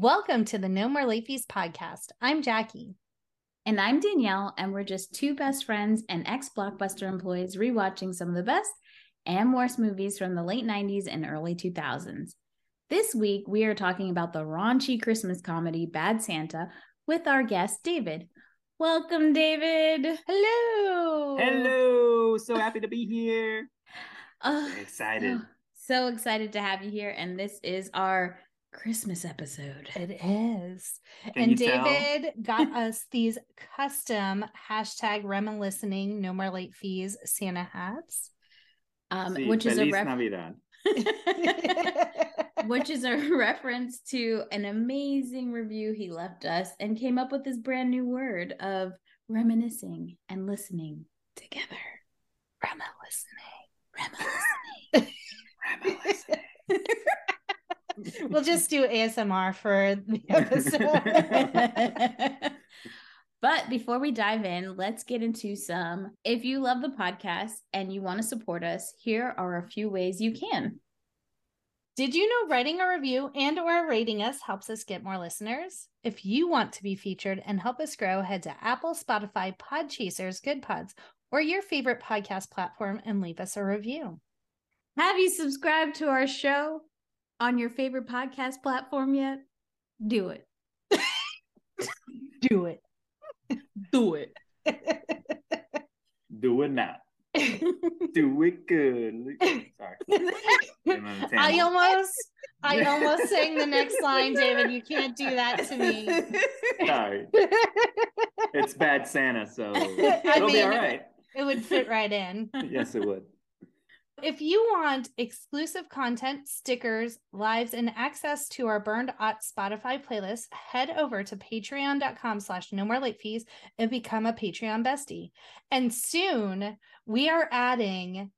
Welcome to the No More Late Fees podcast. I'm Jackie. And I'm Danielle, and we're just two best friends and ex Blockbuster employees rewatching some of the best and worst movies from the late 90s and early 2000s. This week, we are talking about the raunchy Christmas comedy Bad Santa with our guest, David. Welcome, David. Hello. Hello. So happy to be here. Oh, Excited. So, so excited to have you here. And this is our Christmas episode. It is. Can and you tell? David got us these custom hashtag reminiscing no more late fees Santa hats. Um, Sí, which is a ref- Navidad. which is a reference to an amazing review he left us and came up with this brand new word of reminiscing and listening together. Reminiscing. Reminiscing. we'll just do ASMR for the episode. but before we dive in, let's get into some. If you love the podcast and you want to support us, here are a few ways you can. Did you know writing a review and or rating us helps us get more listeners? If you want to be featured and help us grow, head to Apple, Spotify, Podchasers, Good Pods, or your favorite podcast platform and leave us a review. Have you subscribed to our show on your favorite podcast platform yet? Do it. Do it. Do it. Do it now. Do it good. Sorry. I almost I almost sang the next line, David. You can't do that to me. Sorry. It's bad Santa, so it'll be mean- all right. It would fit right in. Yes, it would. If you want exclusive content, stickers, lives, and access to our Burned Out Spotify playlist, head over to patreon.com slash no more late fees and become a Patreon bestie. And soon we are adding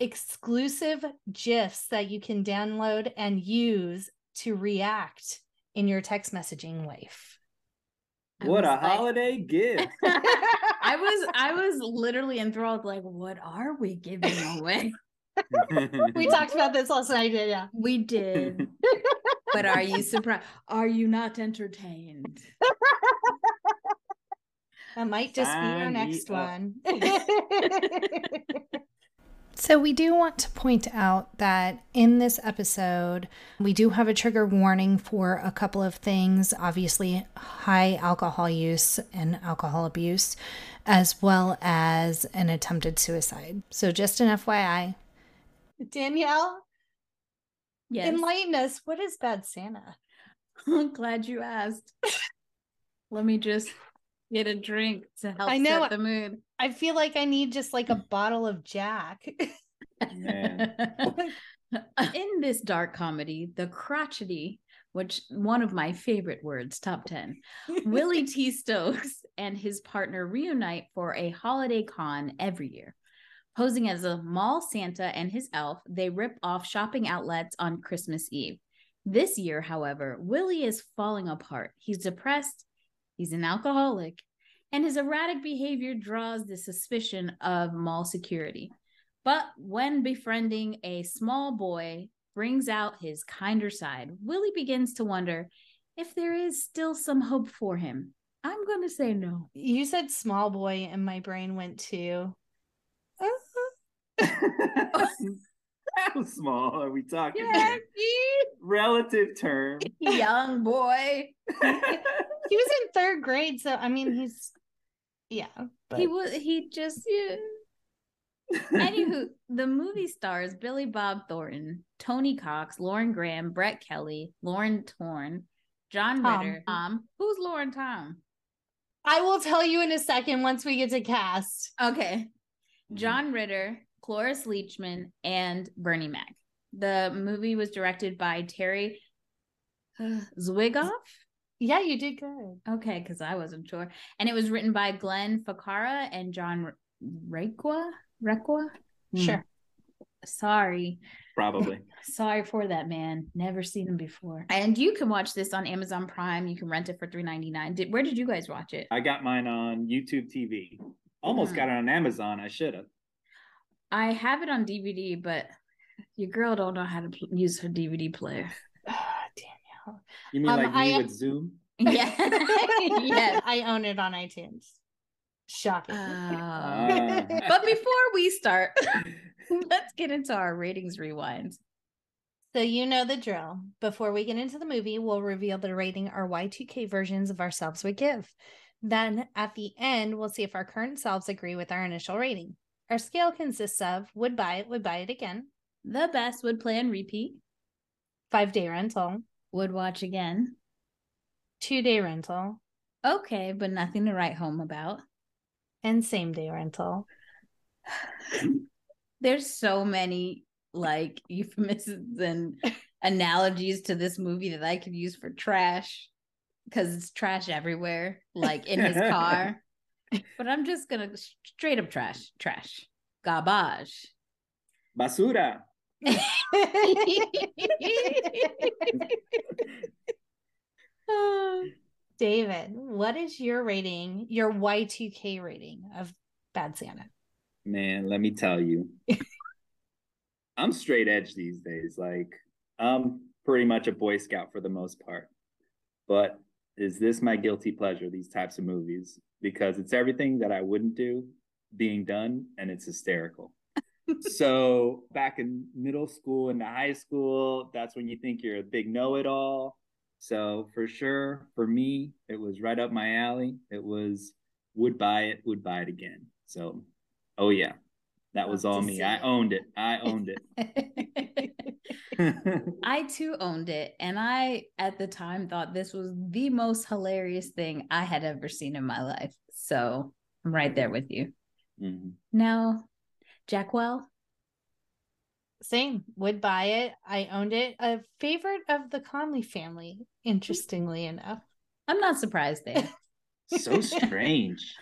exclusive GIFs that you can download and use to react in your text messaging life. What a like- holiday gift. I was I was literally enthralled, like, what are we giving away? we talked about this last night, yeah. We did. but are you surprised? Are you not entertained? That might just be our next up. one. so, we do want to point out that in this episode, we do have a trigger warning for a couple of things obviously, high alcohol use and alcohol abuse, as well as an attempted suicide. So, just an FYI. Danielle, Yes. enlighten us. What is Bad Santa? I'm glad you asked. Let me just get a drink to help I know. set the mood. I feel like I need just like a bottle of Jack. In this dark comedy, the crotchety, which one of my favorite words, top 10, Willie T. Stokes and his partner reunite for a holiday con every year. Posing as a mall Santa and his elf, they rip off shopping outlets on Christmas Eve. This year, however, Willie is falling apart. He's depressed, he's an alcoholic, and his erratic behavior draws the suspicion of mall security. But when befriending a small boy brings out his kinder side, Willie begins to wonder if there is still some hope for him. I'm going to say no. You said small boy, and my brain went to. Oh, How small are we talking? Yeah, here? Relative term. young boy. He was in third grade, so I mean, he's yeah. He was he just yeah. Anywho, the movie stars Billy Bob Thornton, Tony Cox, Lauren Graham, Brett Kelly, Lauren Tom, John Tom. Ritter. Um, who's Lauren Tom? I will tell you in a second once we get to cast. Okay. John Ritter, Cloris Leachman, and Bernie Mac. The movie was directed by Terry uh, Zwigoff. Yeah, you did good. Okay, because I wasn't sure. And it was written by Glenn Ficarra and John Requa. Requa? Hmm. Sure. Sorry. Probably. Sorry for that, man. Never seen him before. And you can watch this on Amazon Prime. You can rent it for three ninety nine. Did where did you guys watch it? I got mine on YouTube TV. Almost Mhm. got it on Amazon. I should have. I have it on DVD, but your girl don't know how to pl- use her DVD player. Ah, Danielle. You mean Um, like me I- with Zoom? Yeah. yes. I own it on iTunes. Shocking. Ah. but before we start, let's get into our ratings rewind. So you know the drill. Before we get into the movie, we'll reveal the rating our Y2K versions of ourselves would give. Then at the end, we'll see if our current selves agree with our initial rating. Our scale consists of would buy it, would buy it again, The best would plan repeat, five day rental, would watch again. two day rental, Okay, but nothing to write home about. and same day rental. There's so many like euphemisms and analogies to this movie that I could use for trash because it's trash everywhere, like in his car. But I'm just gonna straight up trash, trash, garbage. Basura. David, what is your rating, your Y2K rating of Bad Santa? Man, let me tell you. I'm straight edge these days. Like, I'm pretty much a Boy Scout for the most part. But is this my guilty pleasure, these types of movies? Because it's everything that I wouldn't do being done, and it's hysterical. so, back in middle school and high school, that's when you think you're a big know it all. So, for sure, for me, it was right up my alley. It was would buy it, would buy it again. So, oh yeah, that was all me. I owned it. I owned it. I too owned it, and I at the time thought this was the most hilarious thing I had ever seen in my life. So I'm right there with you. Mhm. Now, Jackwell, Same. Would buy it. I owned it. A favorite of the Conley family, interestingly enough. I'm not surprised there. So strange.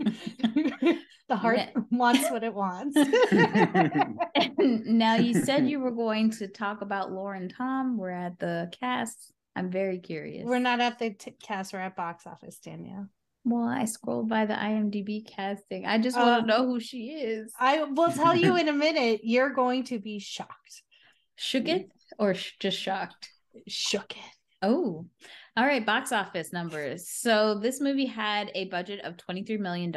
the heart Yeah. wants what it wants. now you said you were going to talk about Lauren Tom. We're at the cast. I'm very curious. We're not at the t- cast, we're at box office, Danielle. Well, I scrolled by the IMDb casting. I just Uh, want to know who she is. I will tell you in a minute. You're going to be shocked. Shook it or sh- just shocked? Shook it. Oh, all right. Box office numbers. So this movie had a budget of $23 million.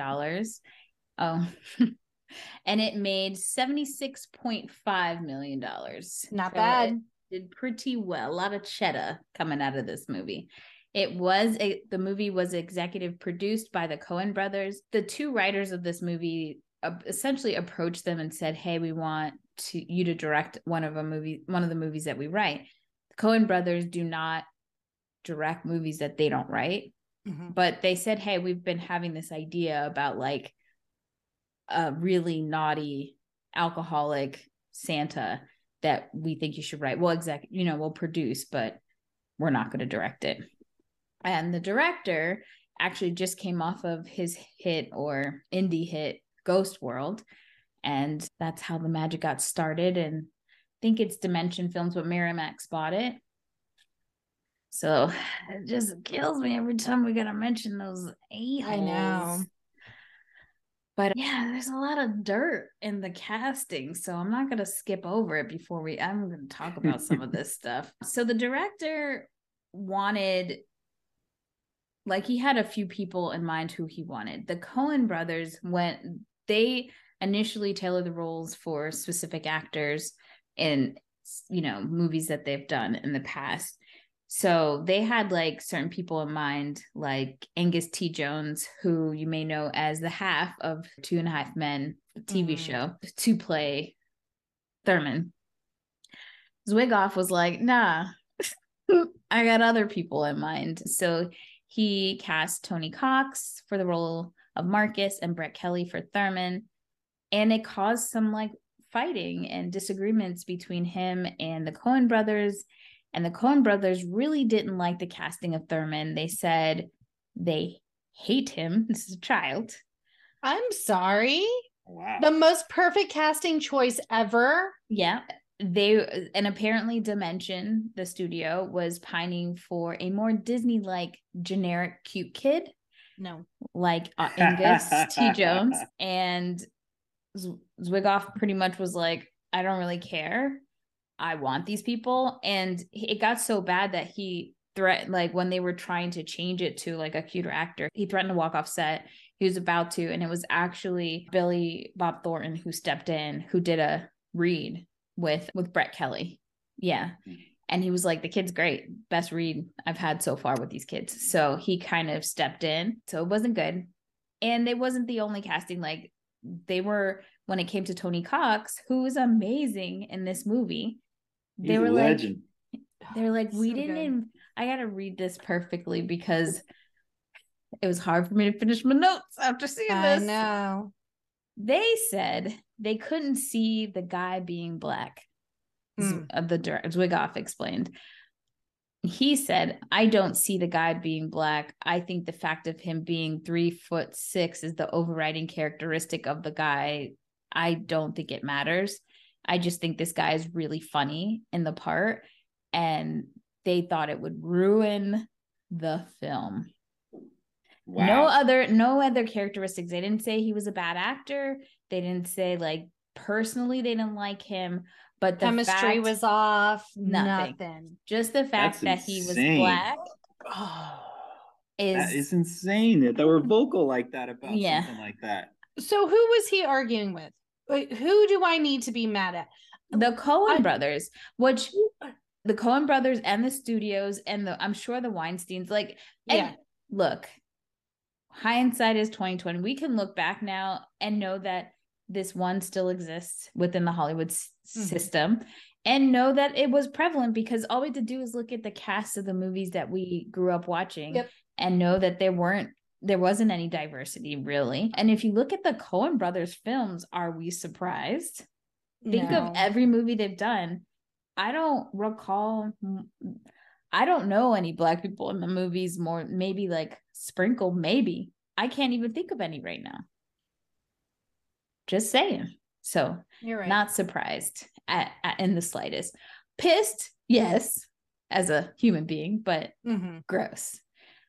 Oh, and it made $76.5 million. Not So bad. did pretty well. A lot of cheddar coming out of this movie. It was a the movie was executive produced by the Coen brothers. The two writers of this movie uh, essentially approached them and said, "Hey, we want to you to direct one of a movie one of the movies that we write." The Coen brothers do not direct movies that they don't write, Mhm. but they said, "Hey, we've been having this idea about like a really naughty alcoholic Santa that we think you should write. Well, exact, you know, we'll produce, but we're not going to direct it." And the director actually just came off of his hit or indie hit Ghost World, and that's how the magic got started. And I think it's Dimension Films, but Miramax bought it. So it just kills me every time we gotta mention those a I know. But yeah, there's a lot of dirt in the casting, so I'm not gonna skip over it before we. I'm gonna talk about some of this stuff. So the director wanted, like, he had a few people in mind who he wanted. The Coen brothers went. They initially tailored the roles for specific actors in you know movies that they've done in the past so they had like certain people in mind like angus t jones who you may know as the half of two and a half men tv Mhm. show to play thurman zwigoff was like nah i got other people in mind so he cast tony cox for the role of marcus and brett kelly for thurman and it caused some like fighting and disagreements between him and the Coen brothers. And the Coen brothers really didn't like the casting of Thurman. They said they hate him. This is a child. I'm sorry. Wow. The most perfect casting choice ever. Yeah. They and apparently Dimension, the studio, was pining for a more Disney like generic cute kid No. like uh, Angus T. Jones, and Z- Zwigoff pretty much was like, I don't really care. I want these people. And it got so bad that he threatened, like when they were trying to change it to like a cuter actor, he threatened to walk off set. He was about to, and it was actually Billy Bob Thornton who stepped in, who did a read with with Brett Kelly. Yeah. Hmm. And he was like, the kid's great. Best read I've had so far with these kids. So he kind of stepped in. So it wasn't good. And it wasn't the only casting. Like they were when it came to Tony Cox, who was amazing in this movie. They were a like, legend. they're like, we So didn't. good. I gotta read this perfectly because it was hard for me to finish my notes after seeing I this. I know. They said they couldn't see the guy being black. Mm. uh, The dir- Zwigoff explained. He said, "I don't see the guy being black. I think the fact of him being three foot six is the overriding characteristic of the guy. I don't think it matters. I just think this guy is really funny in the part, and they thought it would ruin the film." Wow. No other no other characteristics. They didn't say he was a bad actor. They didn't say like personally they didn't like him, but the Chemistry fact- was off. Nothing. Nothing. just the fact That's that he was black Oh. is, that is insane that they were vocal like that about Yeah. something like that. So who was he arguing with? Wait, who do I need to be mad at? the Coen I- brothers, which the Coen brothers and the studios and the I'm sure the Weinsteins like Yeah. look, hindsight is 2020. We can look back now and know that this one still exists within the Hollywood Mhm. system and know that it was prevalent because all we had to do is look at the cast of the movies that we grew up watching Yep. and know that they weren't there wasn't any diversity really. And if you look at the Coen brothers films, are we surprised? think No. of every movie they've done i don't recall i don't know any black people in the movies more maybe like sprinkle maybe i can't even think of any right now just saying so You're right. not surprised at, at in the slightest pissed yes as a human being but Mhm. gross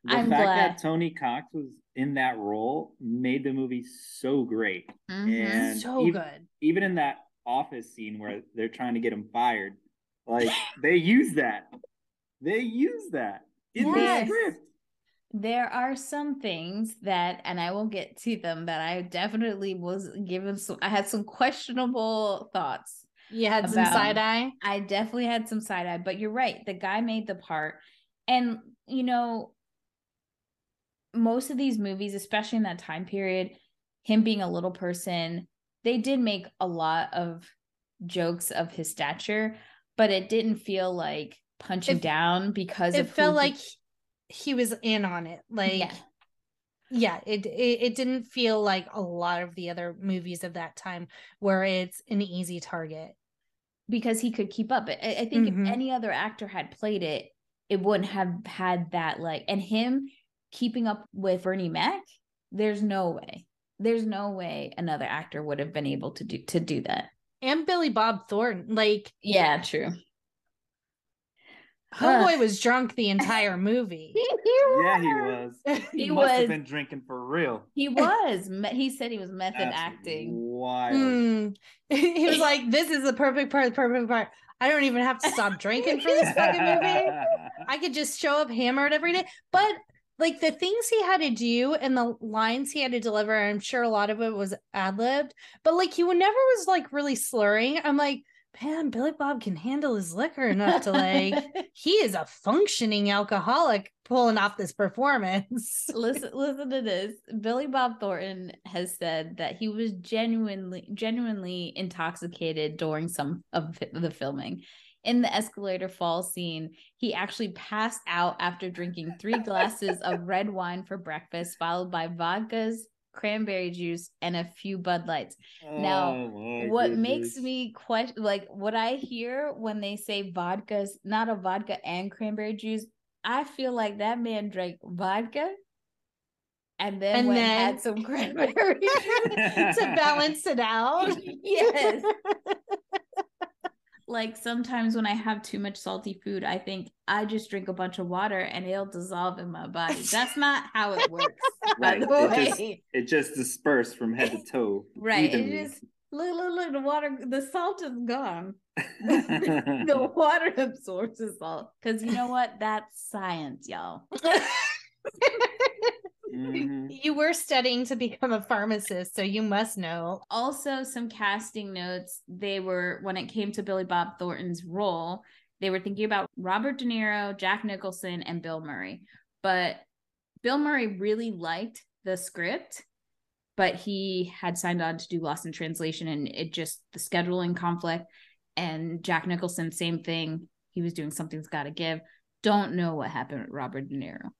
The I'm fact glad. that Tony Cox was in that role made the movie so great. Mhm. And so ev- good. Even in that office scene where they're trying to get him fired, like they use that. They use that in Yes. the script. there are some things that and i will get to them that i definitely was given some i had some questionable thoughts You had some side eye. i definitely had some side eye but you're right the guy made the part and you know most of these movies especially in that time period him being a little person they did make a lot of jokes of his stature but it didn't feel like punching It- down because It felt like he- he was in on it. Like yeah yeah, it, it it didn't feel like a lot of the other movies of that time where it's an easy target. because he could keep up. I, I think Mhm. if any other actor had played it, it wouldn't have had that like and him keeping up with Bernie Mac. There's no way. There's no way another actor would have been able to do to do that. And Billy Bob Thornton, like Yeah, true. homeboy was drunk the entire movie. Yeah, he was. He must have was- been drinking for real. He was. He said he was method That's acting. Wild. Hmm. he was like, "This is the perfect part, the perfect part. I don't even have to stop drinking for this fucking movie. I could just show up hammered every day." But like the things he had to do and the lines he had to deliver, I'm sure a lot of it was ad libbed. But like he would never was like really slurring. I'm like, man, Billy Bob can handle his liquor enough to like. he is a functioning alcoholic pulling off this performance. listen listen to this billy bob thornton has said that he was genuinely genuinely intoxicated during some of the filming in the escalator fall scene he actually passed out after drinking three glasses of red wine for breakfast followed by vodkas cranberry juice and a few bud lights Now, Oh, my what makes me question like what i hear when they say vodkas not a vodka and cranberry juice i feel like that man drank vodka and then And went then- had some cranberry juice. to balance it out. yes like sometimes when i have too much salty food i think i just drink a bunch of water and it'll dissolve in my body that's not how it works by Right, the it way just- It just dispersed from head to toe. right it just look, look, look, the water, the salt is gone. the water absorbs the salt. Because you know what? That's science, y'all. Mhm. You were studying to become a pharmacist, so you must know. Also, some casting notes. They were, when it came to Billy Bob Thornton's role, they were thinking about Robert De Niro, Jack Nicholson, and Bill Murray. But Bill Murray really liked the script, but he had signed on to do Lost in Translation and it just, the scheduling conflict. And Jack Nicholson, same thing. He was doing Something's Gotta Give. Don't know what happened with Robert De Niro.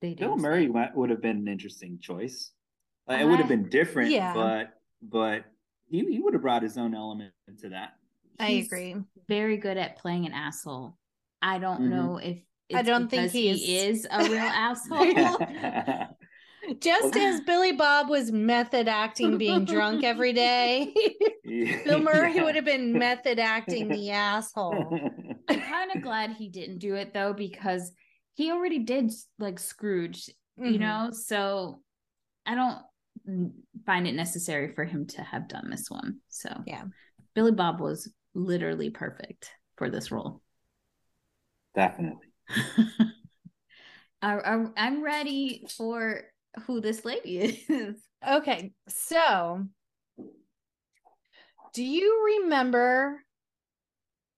They Bill didn't. Murray wa- would have been an interesting choice. Like, it would have been different, Yeah. but but he, he would have brought his own element into that. I He's agree. Very good at playing an asshole. I don't Mhm. know if I don't think he he is- is a real asshole. Just as Billy Bob was method acting being drunk every day, Bill Murray Yeah. would have been method acting the asshole. I'm kind of glad he didn't do it though because he already did like Scrooge, you Mhm. know. So I don't find it necessary for him to have done this one. So Yeah. Billy Bob was literally perfect for this role. Definitely. I, I, I'm ready for who this lady is. Okay, so do you remember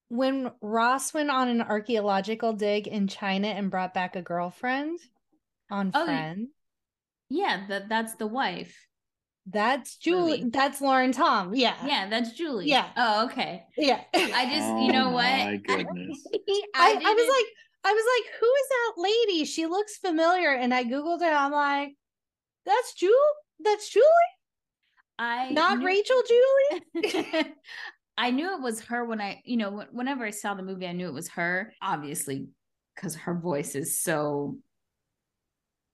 when Ross went on an archaeological dig in China and brought back a girlfriend on Oh, y- Friend? Yeah, that that's the wife. That's Julie. Julie. That's Lauren Tom. Yeah. Yeah, that's Julie. Yeah. Oh, okay. Yeah. I just, Oh you know oh what? my I- goodness. I, I, was like, I was like, who is that lady? She looks familiar. And I Googled her. I'm like, that's Julie. That's Julie, I not knew- Rachel Julie. I knew it was her when I, you know, whenever I saw the movie, I knew it was her, obviously, because her voice is so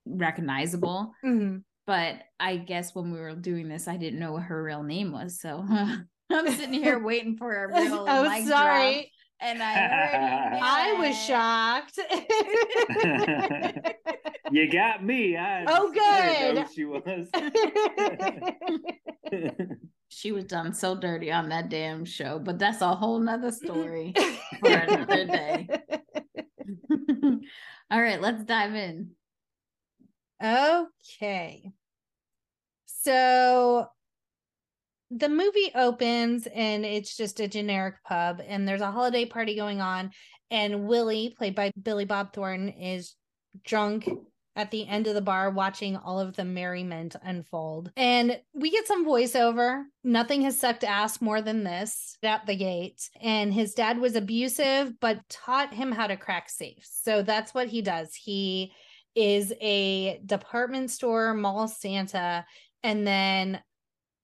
recognizable. Mhm. But I guess when we were doing this, I didn't know what her real name was. So I'm sitting here waiting for a real oh, sorry. drop, and I already I was shocked. you got me. I Oh, I good. know who she was. She was done so dirty on that damn show, but that's a whole nother story for another day. All right, let's dive in. Okay. So the movie opens and it's just a generic pub and there's a holiday party going on and Willie played by Billy Bob Thornton is drunk at the end of the bar watching all of the merriment unfold. And we get some voiceover. Nothing has sucked ass more than this at the gate. And his dad was abusive, but taught him how to crack safes. So that's what he does. He is a department store mall Santa. And then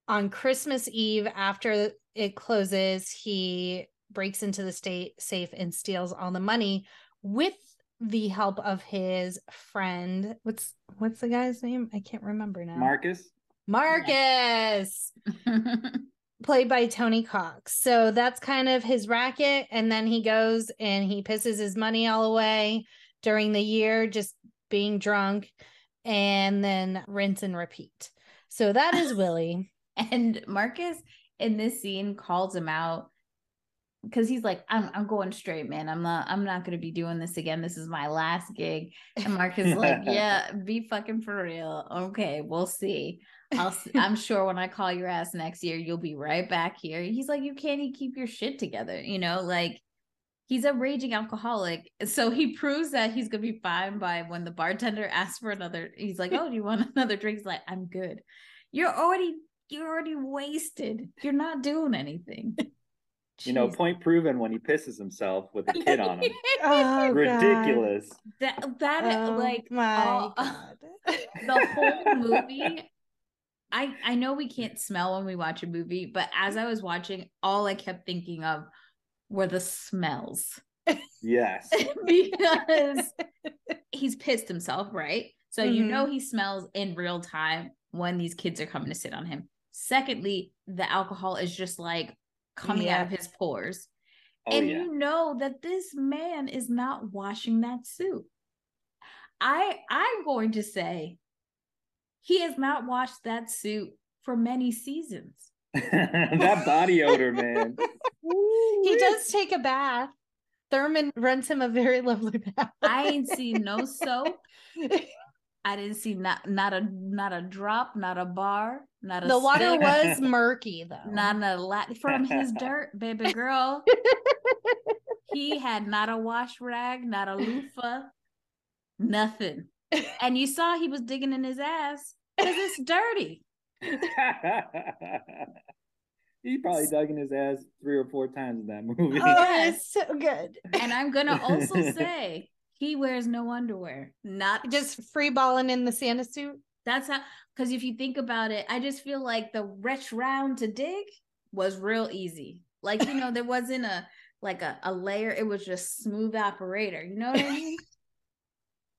on Christmas Eve, after it closes, he breaks into the state safe and steals all the money with the help of his friend. What's what's the guy's name? I can't remember now. Marcus. Marcus, played by Tony Cox. So that's kind of his racket. And then he goes and he pisses his money all away during the year, just being drunk, and then rinse and repeat. So that is Willie. and Marcus in this scene calls him out because he's like, I'm I'm going straight, man. I'm not I'm not gonna be doing this again. This is my last gig. And Marcus is like, Yeah, be fucking for real. Okay, we'll see. I'll I'm sure when I call your ass next year, you'll be right back here. He's like, You can't even keep your shit together, you know, like he's a raging alcoholic. So he proves that he's gonna be fine by when the bartender asks for another, he's like, Oh, do you want another drink? He's like, I'm good. You're already you're already wasted. You're not doing anything. You know, point proven when he pisses himself with a kid on him. Oh, Ridiculous. that that Oh, like my all- God. the whole movie. I I know we can't smell when we watch a movie, but as I was watching, all I kept thinking of were the smells Yes. because he's pissed himself, right? So you Mhm. know he smells in real time when these kids are coming to sit on him. Secondly, the alcohol is just like coming out of his pores. Oh and yeah. you know that this man is not washing that suit. I I'm going to say he has not washed that suit for many seasons. that body odor, man. he does take a bath. Thurman runs him a very lovely bath. I ain't seen no soap. I didn't see not not a not a drop, not a bar, not a the water stick, was murky though. not a lot from his dirt, baby girl. he had not a wash rag, not a loofah, nothing. And you saw he was digging in his ass because it's dirty. he probably dug in his ass three or four times in that movie. oh, it's so good. And I'm gonna also say he wears no underwear. Not Just free balling in the Santa suit. that's how because if you think about it, I just feel like the wretch round to dig was real easy. Like, you know, there wasn't a like a, a layer, it was just smooth operator. You know what I mean?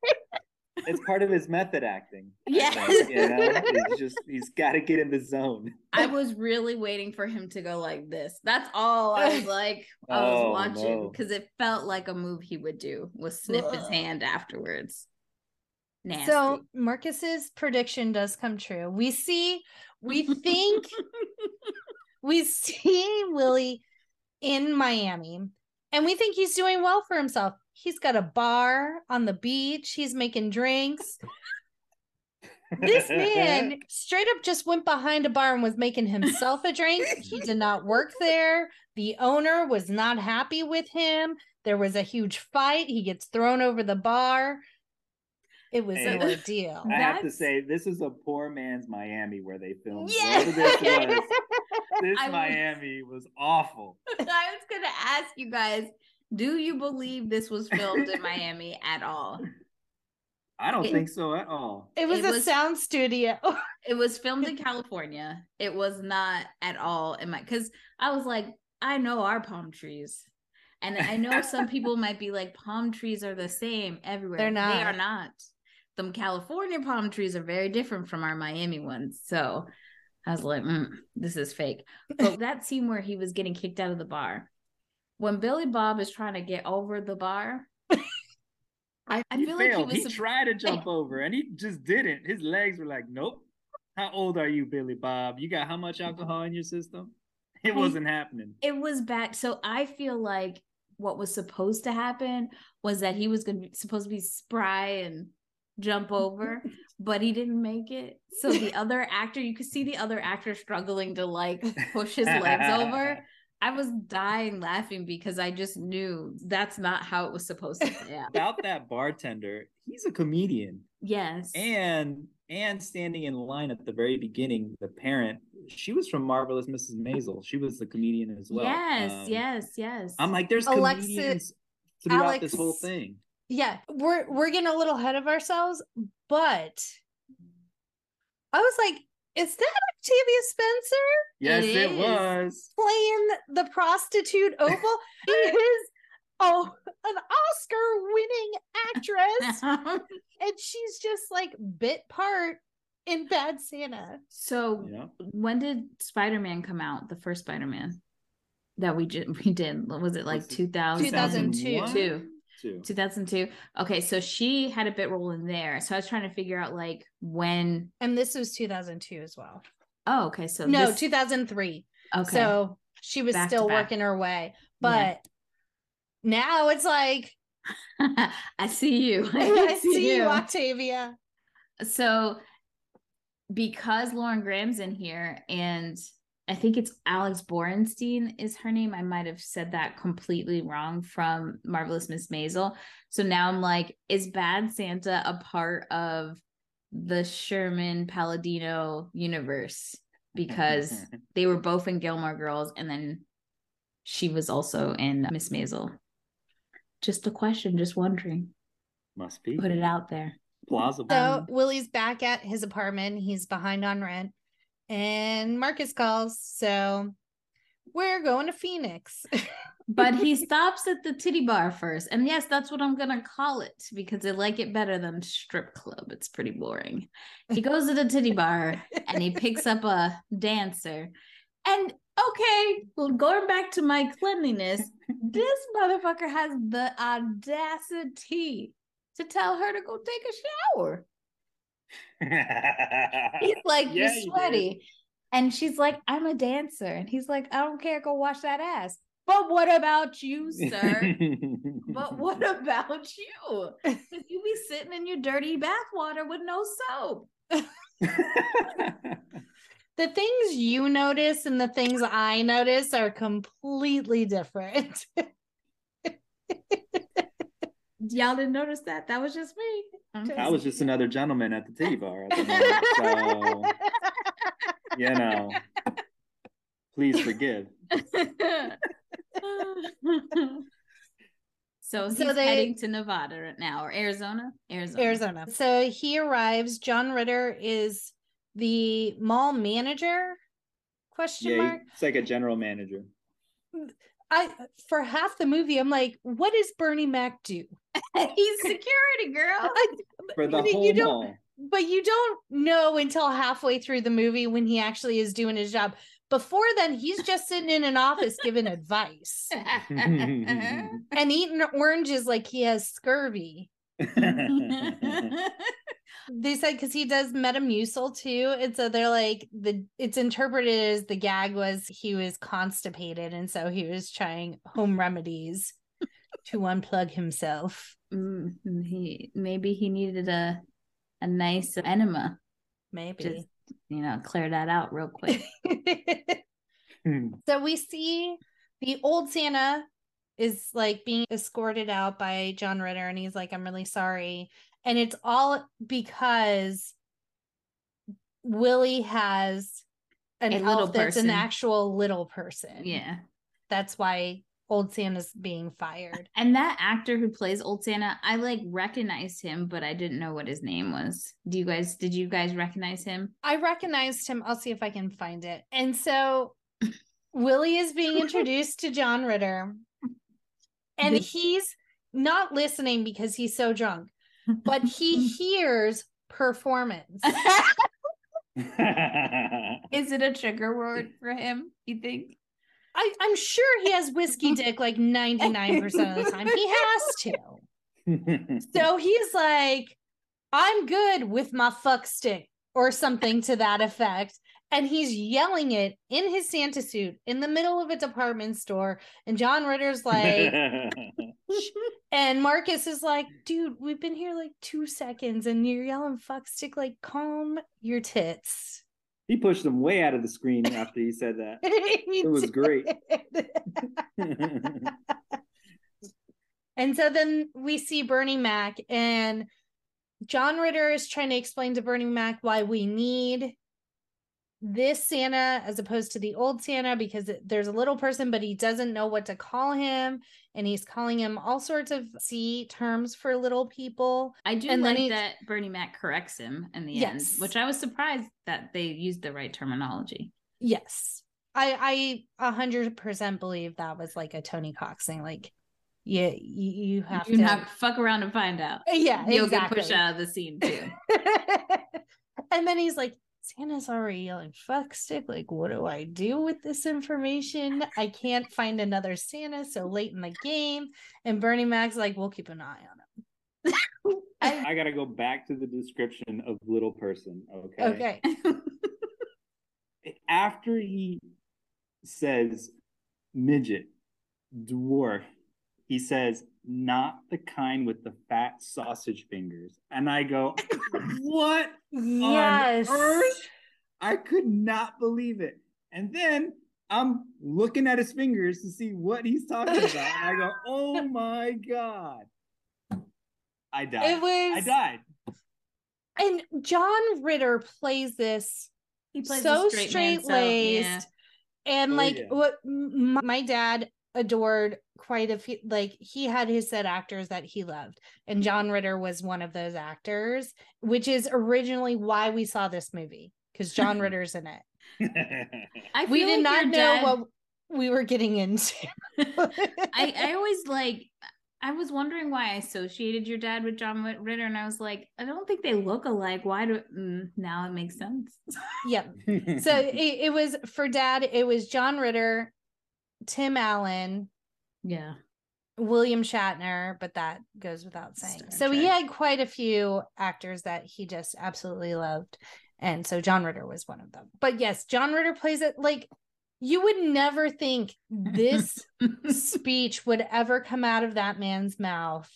it's part of his method acting. I Yes. think, you know, he's just he's got to get in the zone. I was really waiting for him to go like this. That's all I was like, I was Oh, watching no. because it felt like a move he would do was snip his hand afterwards. Nasty. So Marcus's prediction does come true. We see, we think we see Willie in Miami and we think he's doing well for himself. He's got a bar on the beach, he's making drinks. This man straight up just went behind a bar and was making himself a drink. He did not work there. The owner was not happy with him. There was a huge fight. He gets thrown over the bar. It was an Hey. ordeal. I have to say, this is a poor man's Miami where they filmed. Yeah. Whatever this was, this Miami was awful. I was gonna ask you guys, do you believe this was filmed in Miami at all? I don't It- think so at all. It was It a was- sound studio. It was filmed in California. It was not at all in my because I was like, I know our palm trees. And I know some people might be like, palm trees are the same everywhere. They're not. They are not. not. The California palm trees are very different from our Miami ones. So I was like, mm, this is fake. But that scene where he was getting kicked out of the bar, when Billy Bob is trying to get over the bar, I, I feel like he failed. was He, sup- tried to jump over and he just didn't. His legs were like, nope. How old are you, Billy Bob? You got how much mm-hmm. alcohol in your system? It wasn't happening. it was bad. So I feel like what was supposed to happen was that he was going to be supposed to be spry and jump over, but he didn't make it. So the other actor, you could see the other actor struggling to like push his legs over. I was dying laughing because I just knew that's not how it was supposed to play out. About that bartender, he's a comedian. Yes. And and standing in line at the very beginning, the parent, she was from Marvelous Mrs. Maisel. She was the comedian as well. yes, Um, yes, yes. I'm like, there's Alexis- comedians throughout this whole thing. yeah, we're we're getting a little ahead of ourselves, but I was like, is that Octavia Spencer Yes, It it, is. was. playing the prostitute Opal? She is oh an Oscar-winning actress, and she's just like bit part in Bad Santa. so Yeah. when did Spider-Man come out? The first Spider-Man that we just we did was it like Was it 2000 2002. 2001? 2002 okay so she had a bit role in there so i was trying to figure out like when And this was 2002 as well. oh okay so no, this- 2003. okay So she was Back still working her way. Yeah. But now it's like, i see you I see you, Octavia. so because lauren graham's in here and i think it's alex borenstein is her name. I might have said that completely wrong from marvelous miss maisel. So now i'm like is bad santa a part of the sherman palladino universe? Because they were both in gilmore girls and then she was also in miss maisel. Just a question just wondering. Must be. Put it out there. Plausible. So Willie's back at his apartment. He's behind on rent. And Marcus calls. So we're going to Phoenix. but he stops at the titty bar first and yes that's what i'm gonna call it because i like it better than strip club it's pretty boring he goes to the titty bar and he picks up a dancer and okay well going back to my cleanliness this motherfucker has the audacity to tell her to go take a shower he's like Yeah, you're sweaty And she's like, I'm a dancer. And he's like, I don't care. Go wash that ass. But what about you, sir? but what about you? You be sitting in your dirty bathwater with no soap. the things you notice and the things I notice are completely different. Y'all didn't notice that? That was just me. I was just another gentleman at the titty bar. At the moment, so, you know, please forgive. so he's So they- heading to Nevada right now or Arizona? Arizona. Arizona. So he arrives. John Ritter is the mall manager? Question Yeah, mark. it's like a general manager. Mm, I for half the movie, I'm like, what does Bernie Mac do? he's security girl. I, For the but you whole don't- mall. but you don't know until halfway through the movie when he actually is doing his job. Before then, he's just sitting in an office giving advice uh-huh. and eating oranges like he has scurvy. They said because he does Metamucil too, and so they're like the it's interpreted as the gag was he was constipated, and so he was trying home remedies to unplug himself. Mm, he maybe he needed a a nice enema. Maybe. Just you know, clear that out real quick. so we see the old Santa is like being escorted out by John Ritter, and he's like, I'm really sorry. And it's all because Willie has an A elf little that's an actual little person. yeah. That's why old Santa's being fired. And that actor who plays Old Santa, I like recognized him, but I didn't know what his name was. Do you guys did you guys recognize him? I recognized him. I'll see if I can find it. And so Willie is being introduced to John Ritter, and he's not listening because he's so drunk, but he hears performance. Is it a trigger word for him, you think? I, I'm sure he has whiskey dick like 99% of the time. He has to. So he's like, I'm good with my fuck stick or something to that effect. And he's yelling it in his Santa suit in the middle of a department store. And John Ritter's like, and Marcus is like, dude, we've been here like two seconds and you're yelling fuck stick. Like, calm your tits. he pushed them way out of the screen after he said that. it was great. And so then we see Bernie Mac, and John Ritter is trying to explain to Bernie Mac why we need this Santa as opposed to the old Santa because there's a little person, but he doesn't know what to call him. And he's calling him all sorts of C terms for little people. I do And like he- that Bernie Mac corrects him in the Yes. end, which I was surprised that they used the right terminology. Yes. I I a hundred percent believe that was like a Tony Cox thing. Like, yeah, you, you have you to have fuck around and find out. Yeah, You'll exactly. get pushed out of the scene too. and then he's like, Santa's already yelling fuck stick. Like, what do I do with this information? I can't find another Santa so late in the game. And Bernie Mac's like, we'll keep an eye on him. I gotta go back to the description of little person. Okay. Okay. After he says midget, dwarf, he says not the kind with the fat sausage fingers. And I go, what Yes. on earth? I could not believe it. And then I'm looking at his fingers to see what he's talking about. And I go, oh my God. I died. It was I died. and John Ritter plays this he plays so a straight, man, so, straight-laced. yeah. and Oh, like yeah. what m- my dad adored quite a few like he had his set actors that he loved and john ritter was one of those actors which is originally why we saw this movie because john ritter's in it. We did like not know dad- what we were getting into. I, I always like I was wondering why I associated your dad with John Ritter, and I was like, I don't think they look alike. Why do mm, now it makes sense? yeah so it, it was for dad it was john ritter tim allen Yeah, William Shatner, but that goes without saying. Star so he had quite a few actors that he just absolutely loved. And so John Ritter was one of them. But yes, John Ritter plays it like you would never think this speech would ever come out of that man's mouth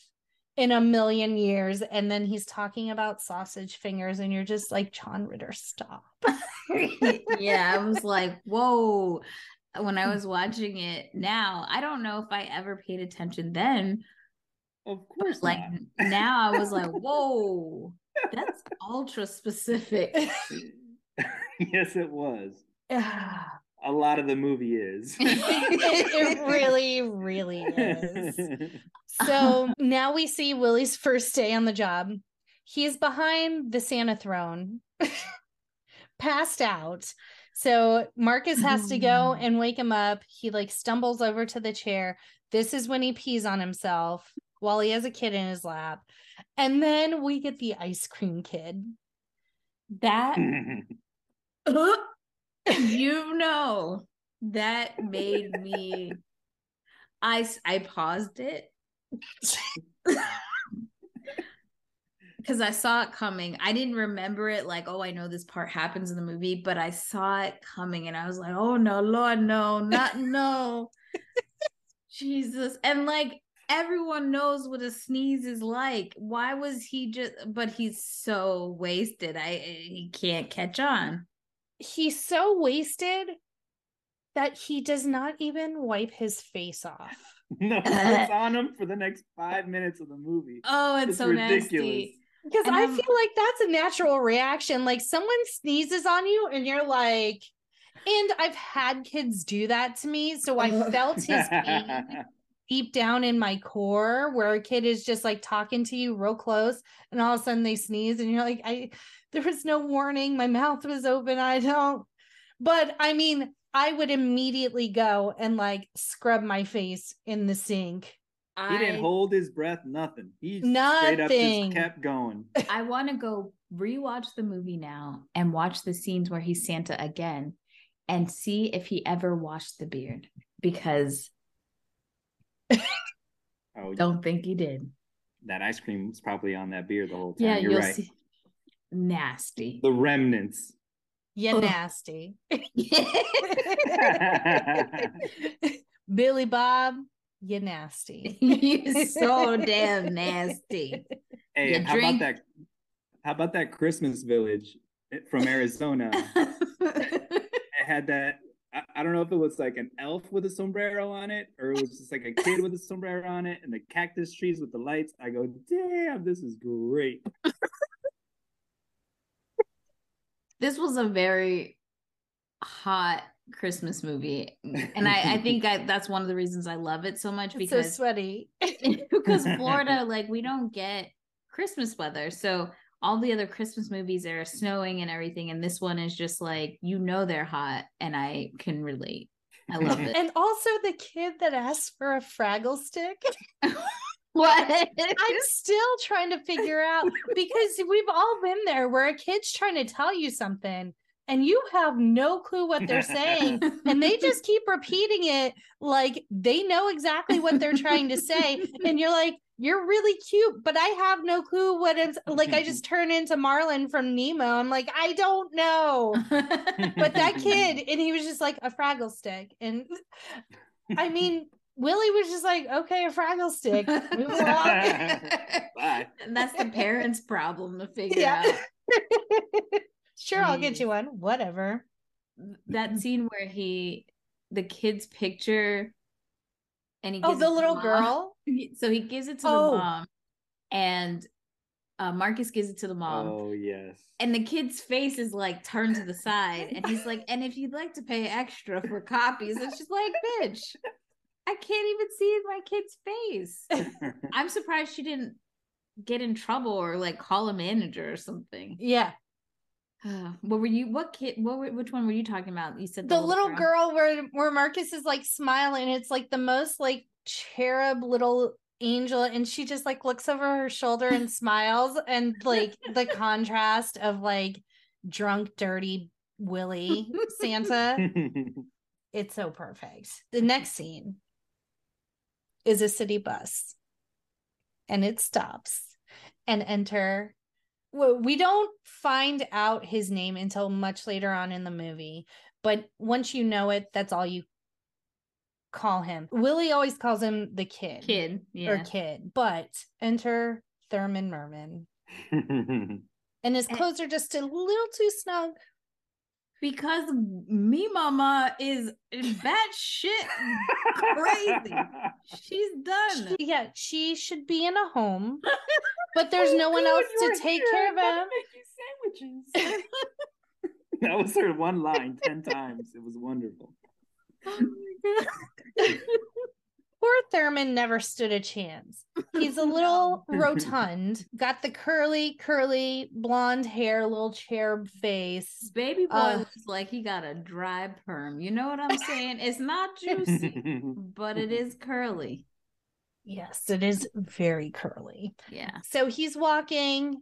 in a million years. And then he's talking about sausage fingers, and you're just like, John Ritter, stop. yeah, I was like, whoa. When I hmm. was watching it now, I don't know if I ever paid attention then. Of course, Like not. now, I was like, whoa, that's ultra specific. yes, it was. it A lot of the movie is. it really, really is. So now we see Willie's first day on the job. He's behind the Santa throne, passed out. So Marcus has to go mm. and wake him up. He like stumbles over to the chair. This is when he pees on himself while he has a kid in his lap. And then we get the ice cream kid. That you know that made me I I paused it because I saw it coming. I didn't remember it like, oh, I know this part happens in the movie, but I saw it coming and I was like, oh no, Lord, no, not no. Jesus. And like everyone knows what a sneeze is like. Why was he just but he's so wasted. I he can't catch on. He's so wasted that he does not even wipe his face off. no, it's on him for the next five minutes of the movie. Oh, it's, It's so ridiculous. nasty. Because I I'm- feel like that's a natural reaction. Like someone sneezes on you and you're like, and I've had kids do that to me. So I oh. felt his pain deep down in my core where a kid is just like talking to you real close and all of a sudden they sneeze and you're like, I there was no warning. My mouth was open. I don't. But I mean, I would immediately go and like scrub my face in the sink. He didn't hold his breath, nothing. He straight up just kept going. I want to go rewatch the movie now and watch the scenes where he's Santa again and see if he ever washed the beard because Oh, don't think he did. that ice cream was probably on that beer the whole time. Yeah, You're you'll right. see. Nasty. The remnants. You Ugh. nasty. Billy Bob, you nasty. You're so damn nasty. Hey, You how drink- about that? How about that Christmas village eh, from Arizona? it had that. I, I don't know if it was like an elf with a sombrero on it, or it was just like a kid with a sombrero on it, and the cactus trees with the lights. I go, damn, this is great. this was a very hot Christmas movie. And I, I think I, that's one of the reasons I love it so much It's so because sweaty. because Florida, like we don't get Christmas weather. So all the other Christmas movies are snowing and everything, and this one is just like you know they're hot, and I can relate. I love it. And also the kid that asked for a Fraggle stick. what? I'm still trying to figure out because we've all been there where a kid's trying to tell you something and you have no clue what they're saying. And they just keep repeating it like they know exactly what they're trying to say. And you're like, you're really cute, but I have no clue what it's like. I just turn into Marlin from Nemo. I'm like, I don't know. But that kid, and he was just like a Fraggle stick. And I mean, Willie was just like, okay, a Fraggle stick. Move along. And that's the parents' problem to figure Yeah. out. Sure, I'll get you one. Whatever. That scene where he, the kid's picture, and he Oh, the little mom. girl. So he gives it to Oh. the mom, and uh, Marcus gives it to the mom. Oh yes. And the kid's face is like turned to the side, and he's like, "And if you'd like to pay extra for copies," it's just like, "Bitch, I can't even see my kid's face." I'm surprised she didn't get in trouble or like call a manager or something. Yeah. What were you? What kid? What? Were, which one were you talking about? You said The little girl where where Marcus is like smiling. It's like the most like cherub little angel and she just like looks over her shoulder and smiles and like the contrast of like drunk dirty Willie Santa it's so perfect. The next scene is a city bus and it stops and enter we don't find out his name until much later on in the movie, but once you know it, that's all you call him. Willie always calls him the kid, Kid. Yeah. or kid, but enter Thurman Merman, and his eh. clothes are just a little too snug. Because me mama is bad shit crazy. She's done. Yeah, she should be in a home, but there's no one else to take care of him. Sandwiches. that was her one line ten times. It was wonderful. Oh Poor Thurman never stood a chance. He's a little rotund, got the curly, curly blonde hair, little cherub face. Baby boy Uh, looks like he got a dry perm. You know what I'm saying? It's not juicy, but it is curly. Yes, it is very curly. Yeah. So he's walking,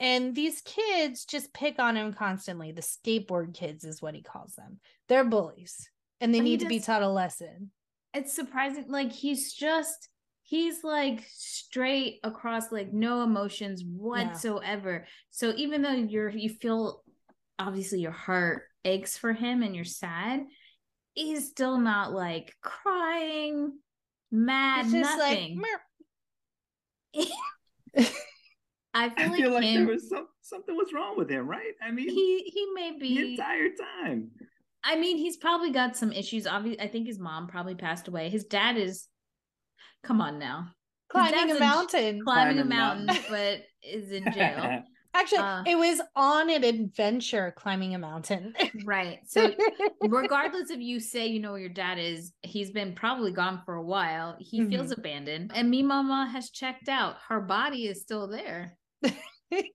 and these kids just pick on him constantly. The skateboard kids is what he calls them. They're bullies, and they But he need to be taught a lesson. It's surprising. Like he's just he's like straight across, like no emotions whatsoever. So even though you're you feel obviously your heart aches for him and you're sad, he's still not like crying, mad, It's just nothing. like, I feel I like, feel like him, there was some something was wrong with him, right? I mean, he he may be the entire time. I mean, he's probably got some issues. Obviously, I think his mom probably passed away. His dad is, come on now, climbing a a- mountain. climbing a Climbing a mountain, mountain. but is in jail. Actually, Uh, it was on an adventure climbing a mountain. right. So, regardless if you say you know where your dad is, he's been probably gone for a while. He feels abandoned. And me mama has checked out. Her body is still there.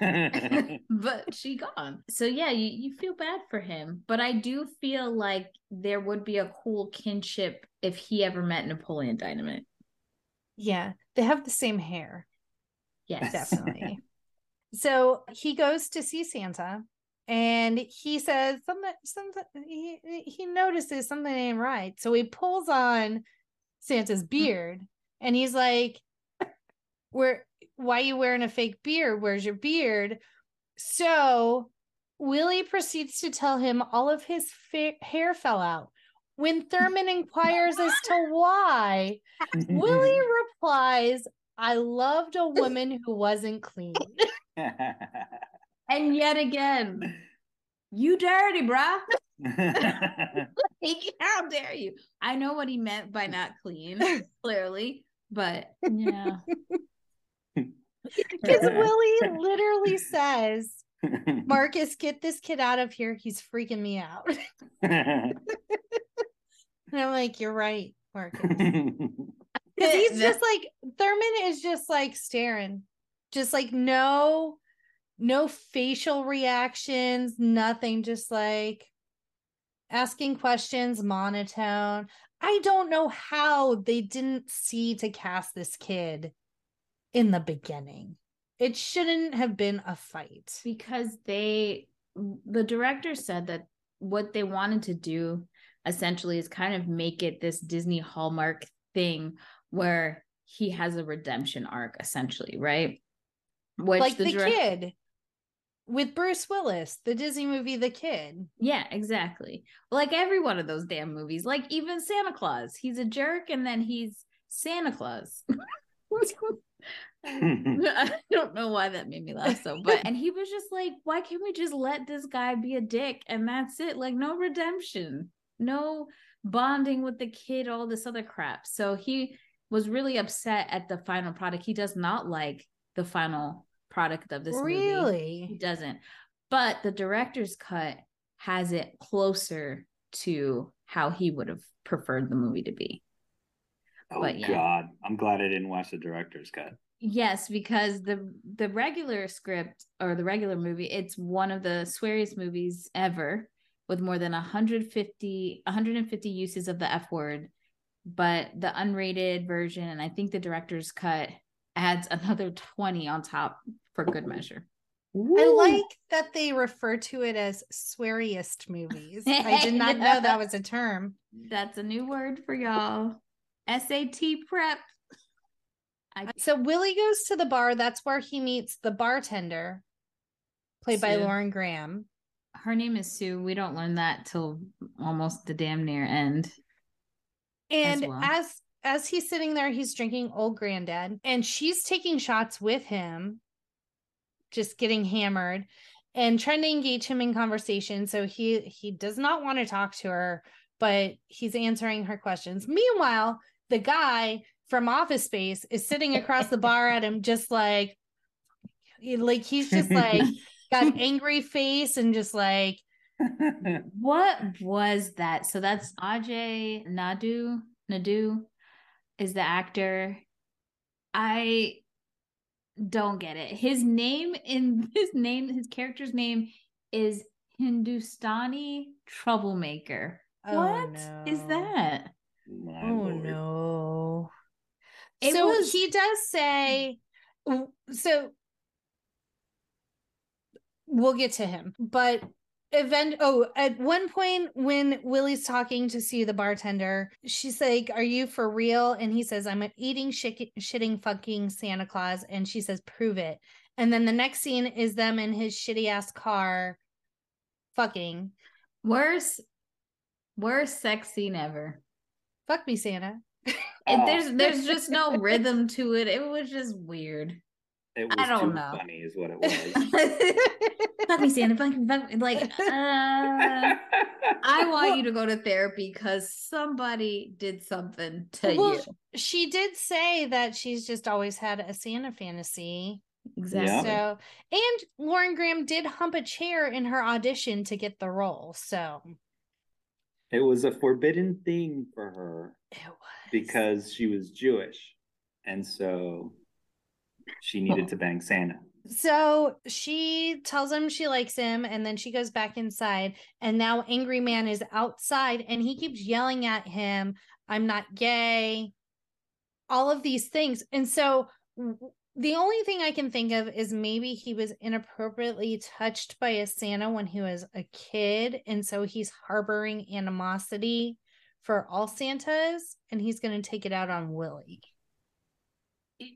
but she gone. So yeah, you, you feel bad for him. But I do feel like there would be a cool kinship if he ever met Napoleon Dynamite. yeah, they have the same hair. Yes. definitely. so he goes to see Santa and he says something something he, he notices something ain't right. So he pulls on Santa's beard and he's like, Where why you wearing a fake beard? Where's your beard? So Willie proceeds to tell him all of his fa- hair fell out. When Thurman inquires as to why, Willie replies, I loved a woman who wasn't clean. And yet again, you dirty, bruh. Like, How dare you? I know what he meant by not clean, clearly, but yeah. Because Willie literally says, Marcus, get this kid out of here. He's freaking me out. And I'm like, You're right, Marcus. Because he's just like, Thurman is just like staring, just like no, no facial reactions, nothing, just like asking questions, monotone. I don't know how they didn't see to cast this kid in the beginning. It shouldn't have been a fight. because they the director said that what they wanted to do essentially is kind of make it this Disney Hallmark thing where he has a redemption arc essentially, right? Which like the, direct- kid with Bruce Willis, the Disney movie The Kid. Yeah, exactly. Like every one of those damn movies, like even Santa Claus, he's a jerk and then he's Santa Claus. I don't know why that made me laugh so, but and he was just like, why can't we just let this guy be a dick and that's it? Like no redemption, no bonding with the kid, all this other crap. So he was really upset at the final product. He does not like the final product of this movie. Really? He doesn't. But the director's cut has it closer to how he would have preferred the movie to be. Oh But yeah. God, I'm glad I didn't watch the director's cut. Yes, because the the regular script or the regular movie, it's one of the sweariest movies ever with more than 150 150 uses of the F word. But the unrated version and I think the director's cut adds another 20 on top for good measure. I like that they refer to it as sweariest movies. I did not know that was a term. That's a new word for y'all. SAT prep. I uh, So Willie goes to the bar. That's where he meets the bartender, played by Lauren Graham. her name is Sue. We don't learn that till almost the damn near end. And well. as as he's sitting there, he's drinking old granddad, and she's taking shots with him, just getting hammered and trying to engage him in conversation. So he he does not want to talk to her, but he's answering her questions. Meanwhile, the guy from Office Space is sitting across the bar at him, just like like he's just like got angry face and just like What was that? So that's Ajay Naidu. Naidu is the actor. I don't get it. His name in his name, his character's name is Hindustani troublemaker. Oh, What is no. that? My Oh lord. no. It so was- he does say so we'll get to him. But event oh, at one point when Willie's talking to see the bartender, she's like, Are you for real? And he says, I'm an eating shit- shitting fucking Santa Claus. And she says, Prove it. And then the next scene is them in his shitty ass car fucking. Worst, worst sex scene ever. Fuck me, Santa. And Oh. there's there's just no rhythm to it. It was just weird. It was I don't too know. funny, is what it was. fuck me, Santa. Fuck me, fuck me. Like, uh, I want you to go to therapy because somebody did something to Well, you. She did say that she's just always had a Santa fantasy. Exactly. Yeah. So, and Lauren Graham did hump a chair in her audition to get the role. So, it was a forbidden thing for her it was because she was Jewish, and so she needed to bang Santa. So she tells him she likes him, and then she goes back inside. And now Angry Man is outside and he keeps yelling at him, I'm not gay, all of these things. And so the only thing I can think of is maybe he was inappropriately touched by a Santa when he was a kid. And so he's harboring animosity for all Santas and he's going to take it out on Willie.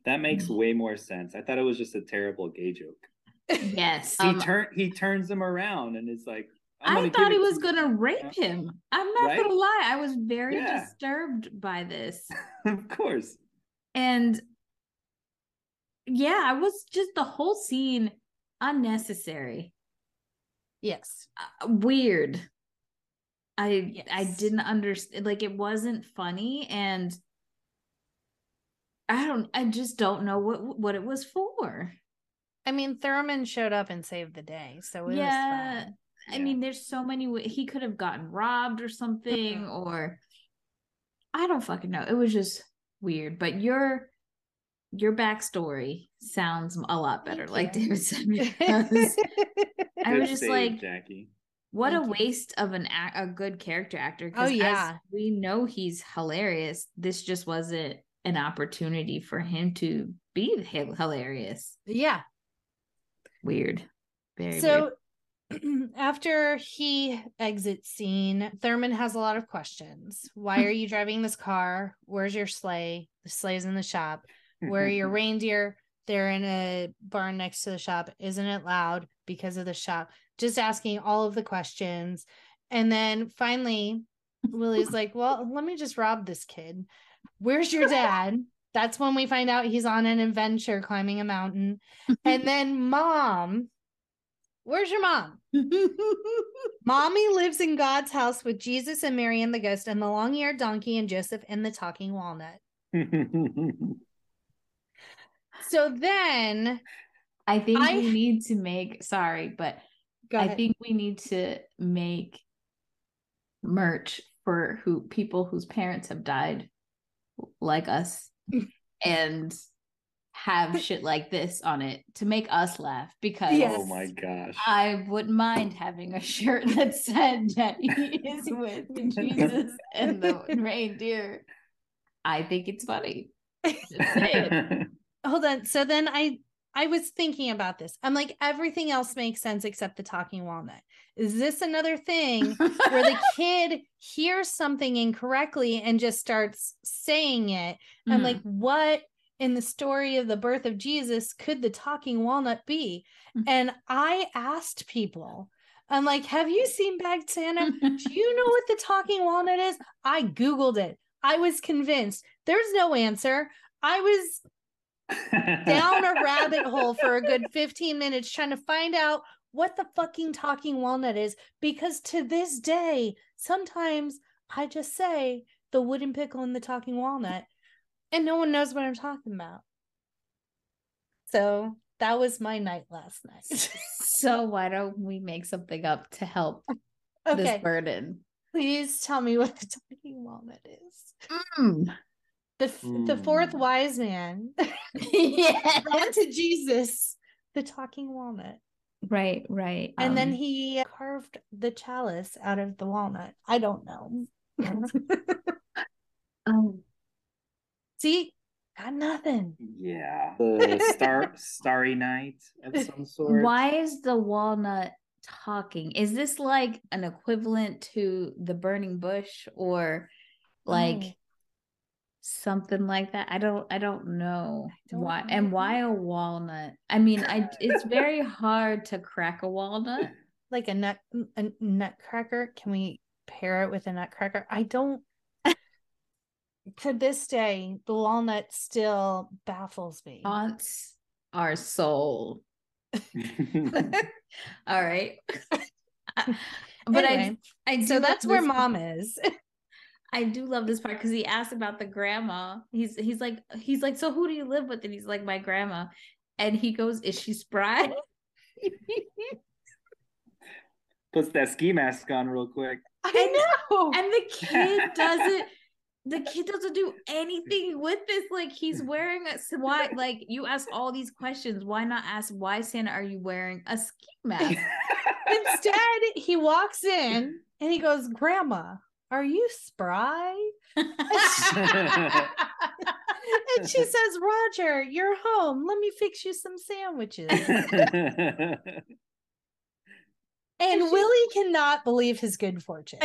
That makes way more sense. I thought it was just a terrible gay joke. Yes. He Um, turn he turns him around and is like, I'm I gonna thought he it was gonna you. rape him. I'm not Right? gonna lie. I was very Yeah. disturbed by this. of course. And yeah, I was just the whole scene unnecessary. Yes. uh, weird. I I didn't understand like it wasn't funny and I don't I just don't know what what it was for. I mean, Thurman showed up and saved the day. So it Yeah, was fine. I Yeah. mean there's so many he could have gotten robbed or something Mhm. or I don't fucking know. It was just weird, but your your backstory sounds a lot better like Thank you. David said because I was just save, like Jackie. What a Thank you. waste of an ac- a good character actor. Oh, 'cause as yeah. we know he's hilarious. This just wasn't an opportunity for him to be hi- hilarious. yeah. Weird, very so weird. after he exits scene, Thurman has a lot of questions. Why are you driving this car? Where's your sleigh? The sleigh's in the shop. Where mm-hmm. your reindeer? They're in a barn next to the shop. Isn't it loud because of the shop? Just asking all of the questions. And then finally, Willie's like, Well, let me just rob this kid. Where's your dad? That's when we find out he's on an adventure climbing a mountain. And then mom, where's your mom? Mommy lives in God's house with Jesus and Mary and the ghost and the long eared donkey and Joseph and the talking walnut. So then I think I- we need to make. Sorry, but I think we need to make merch for who people whose parents have died, like us, and have shit like this on it to make us laugh because Yes. Oh my gosh. I wouldn't mind having a shirt that said that he is with Jesus and the reindeer. I think it's funny. Hold on. So then I I was thinking about this. I'm like, everything else makes sense except the talking walnut. Is this another thing where the kid hears something incorrectly and just starts saying it? I'm Mhm. like, what in the story of the birth of Jesus could the talking walnut be? Mhm. And I asked people, I'm like, have you seen Bad Santa? Do you know what the talking walnut is? I Googled it. I was convinced. There's no answer. I was down a rabbit hole for a good 15 minutes trying to find out what the fucking talking walnut is because to this day sometimes i just say the wooden pickle and the talking walnut and no one knows what i'm talking about so that was my night last night so why don't we make something up to help this burden? please tell me what the talking walnut is Mm. The f- the fourth Mm. wise man yeah. brought to jesus the talking walnut Right, right. and then Um, he carved the chalice out of the walnut. I don't know. um, See, got nothing. yeah. The star starry night of some sort. why is the walnut talking? Is this like an equivalent to the burning bush or like Oh. Something like that? I don't I don't know don't why know and why a walnut? I mean, I it's very hard to crack a walnut. Like a nut a nutcracker. Can we pair it with a nutcracker? I don't to this day, the walnut still baffles me. Haunts our soul. All right. but Anyway, I I so that's where mom is. I do love this part because he asked about the grandma. He's he's like he's like, so who do you live with? And he's like, my grandma. And he goes, is she spry? Puts that ski mask on real quick. I know. and the kid doesn't. The kid doesn't do anything with this. Like he's wearing a so why? Like you ask all these questions. Why not ask why Santa are you wearing a ski mask? Instead, he walks in and he goes, Grandma, are you spry? And she says, Roger, you're home. Let me fix you some sandwiches. And Willie cannot believe his good fortune.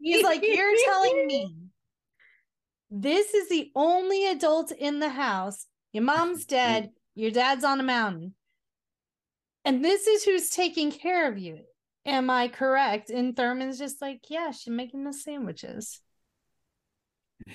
He's like, You're telling me this is the only adult in the house. Your mom's dead. Your dad's on a mountain. And this is who's taking care of you. Am I correct? And Thurman's just like, Yeah, she's making the sandwiches.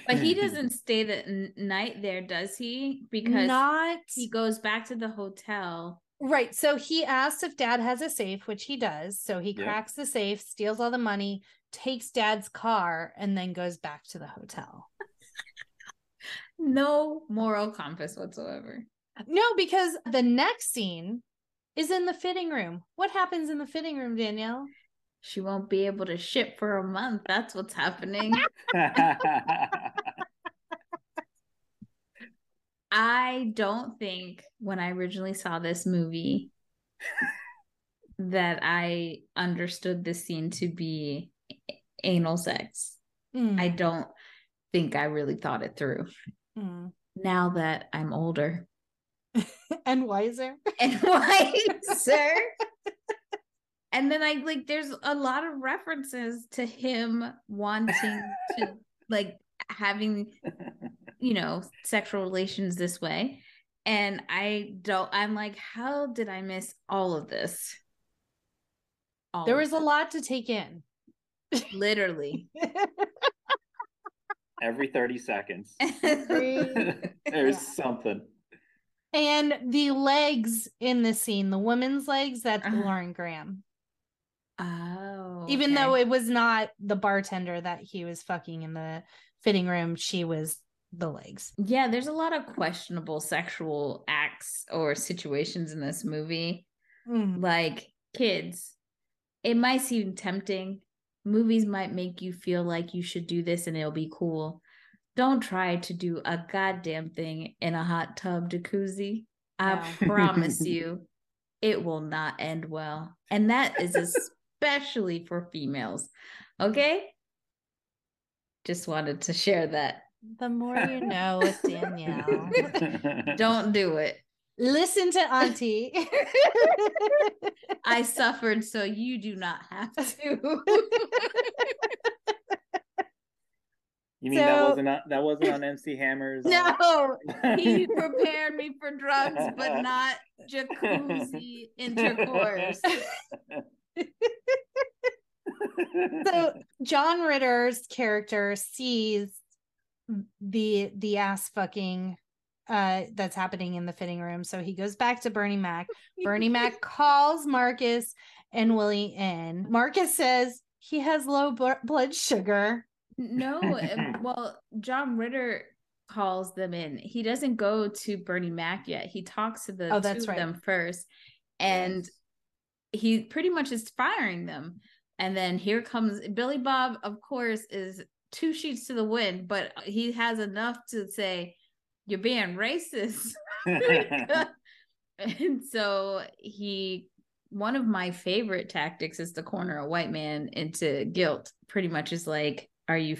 But he doesn't stay the night there, does he? Because Not he goes back to the hotel. right. So he asks if dad has a safe, which he does. So he Yeah. cracks the safe, steals all the money, takes dad's car, and then goes back to the hotel. No moral compass whatsoever. No, because the next scene is in the fitting room. What happens in the fitting room, Danielle? She won't be able to ship for a month. That's what's happening. I don't think when I originally saw this movie that I understood this scene to be anal sex. Mm, I don't think I really thought it through. mm. Now that I'm older and wiser. and wiser. and then I like there's a lot of references to him wanting to like having you know sexual relations this way and I don't I'm like how did I miss all of this? All There of was a lot to take in. literally. Every 30 seconds. Every- There's Yeah. something. And the legs in the scene, the woman's legs, that's Uh-huh. Lauren Graham. oh. Even okay. though it was not the bartender that he was fucking in the fitting room, she was the legs. Yeah, there's a lot of questionable sexual acts or situations in this movie. Mm. Like kids, it might seem tempting. Movies might make you feel like you should do this and it'll be cool. Don't try to do a goddamn thing in a hot tub jacuzzi. I No. promise you, it will not end well. And that is especially for females. Okay? Just wanted to share that. The more you know with Danielle. Don't do it. Listen to Auntie. I suffered, so you do not have to. You mean that So- wasn't on, that wasn't on MC Hammer's? uh, No, he prepared me for drugs, but not jacuzzi intercourse. so John Ritter's character sees the the ass fucking uh that's happening in the fitting room. So he goes back to Bernie Mac. Bernie Mac calls Marcus and Willie in. Marcus says he has low bl- blood sugar. No, well, John Ritter calls them in. He doesn't go to Bernie Mac yet. He talks to the Oh, two of right. them first, and he pretty much is firing them. And then here comes Billy Bob. Of course, is two sheets to the wind, but he has enough to say, "You're being racist." and so he one of my favorite tactics is to corner a white man into guilt pretty much is like are you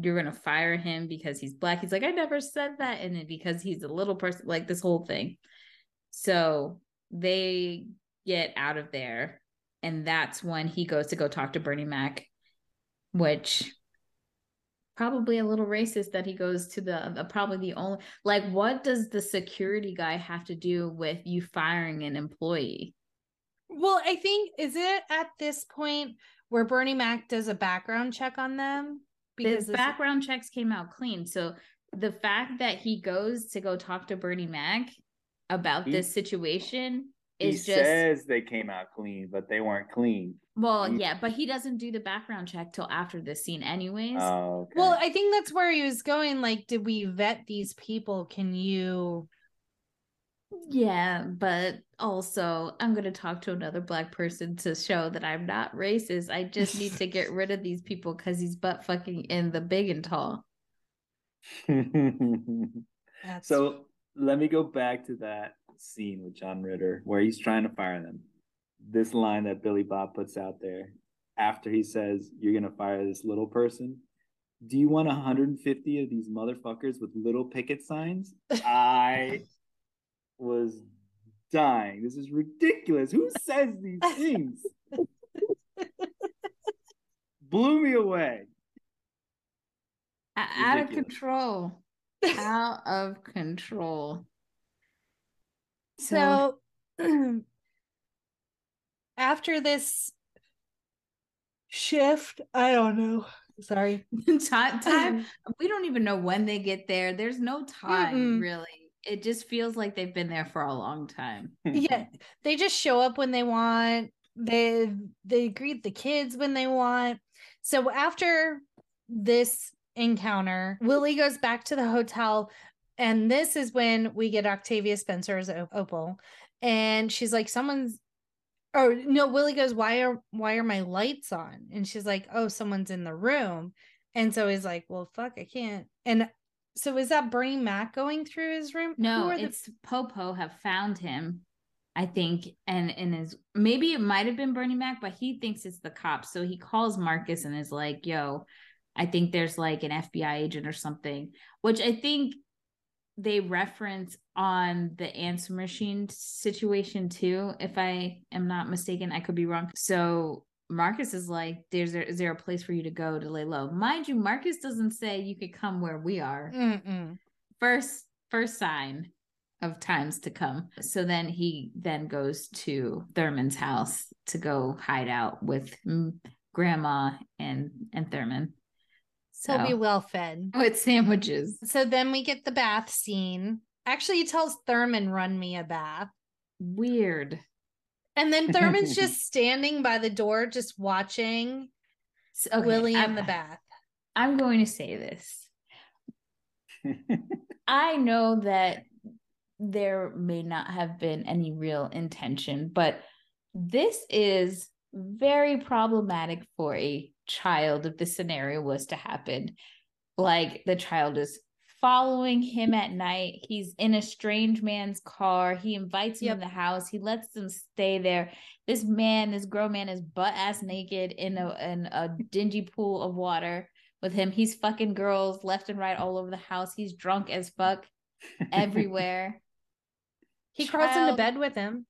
you're gonna fire him because he's black? He's like i never said that and then because he's a little person like this whole thing. So they get out of there and that's when he goes to go talk to bernie mac which probably a little racist that he goes to the, probably the only like what does the security guy have to do with you firing an employee? Well, I think is it at this point where Bernie Mac does a background check on them because this- background checks came out clean so the fact that he goes to go talk to bernie mac about He- this situation he is just says they came out clean, but they weren't clean. well he- yeah but he doesn't do the background check till after this scene anyways Oh, okay. Well, I think that's where he was going. Like, did we vet these people? Can you? Yeah, but also I'm going to talk to another black person to show that I'm not racist. I just need to get rid of these people because he's butt fucking in the big and tall. So let me go back to that scene with John Ritter where he's trying to fire them. This line that Billy Bob puts out there after he says, You're going to fire this little person. Do you want 150 of these motherfuckers with little picket signs? I was dying. This is ridiculous. Who says these things? Blew me away. O- Out of control. Out of control. so after this shift, I don't know. Sorry. time, time we don't even know when they get there. There's no time Mm-mm. really. It just feels like they've been there for a long time. yeah, they just show up when they want. They they greet the kids when they want. So after this encounter, Willie goes back to the hotel, and this is when we get Octavia Spencer as Opal, and she's like, "Someone's." Or no, Willie goes, "Why are why are my lights on?" And she's like, "Oh, someone's in the room." And so he's like, "Well, fuck, I can't." And so is that Bernie Mac going through his room? No, are the- it's Popo have found him, I think, and and is maybe it might have been Bernie Mac, but he thinks it's the cops. So he calls Marcus and is like, "Yo, I think there's like an FBI agent or something," which I think they reference on the answer machine situation too. If I am not mistaken, I could be wrong. So Marcus is like, "There's there, is there a place for you to go to lay low?" Mind you, Marcus doesn't say you could come where we are Mm-mm. first first sign of times to come so then he then goes to thurman's house to go hide out with grandma and and thurman so He'll be well fed. with sandwiches So then we get the bath scene. Actually, he tells Thurman, run me a bath. weird And then Thurman's just standing by the door, just watching So, okay, Willie in I'm- the bath. i'm going to say this I know that there may not have been any real intention, but this is very problematic for a child if the scenario was to happen. Like the child is following him at night. He's in a strange man's car. He invites him Yep. in the house. He lets them stay there. This man, this grown man, is butt ass naked in a in a dingy pool of water with him. He's fucking girls left and right all over the house. He's drunk as fuck everywhere. He crawls into bed with him.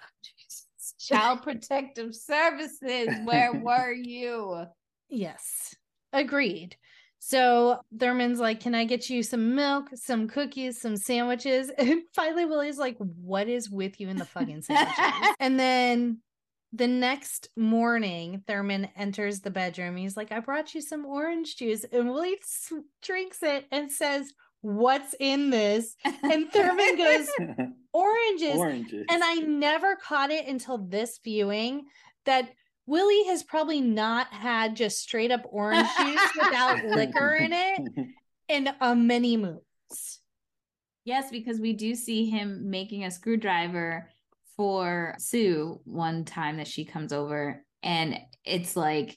Child Protective Services, where were you? Yes, agreed. So Thurman's like, Can I get you some milk, some cookies, some sandwiches? And finally, Willie's like, What is with you in the fucking sandwiches? and then the next morning, Thurman enters the bedroom. He's like, I brought you some orange juice. And Willie drinks it and says, What's in this? And Thurman goes, Oranges. Oranges. And I never caught it until this viewing that Willie has probably not had just straight up orange juice without liquor in it in a many movies. Yes, because we do see him making a screwdriver for Sue one time that she comes over, and it's like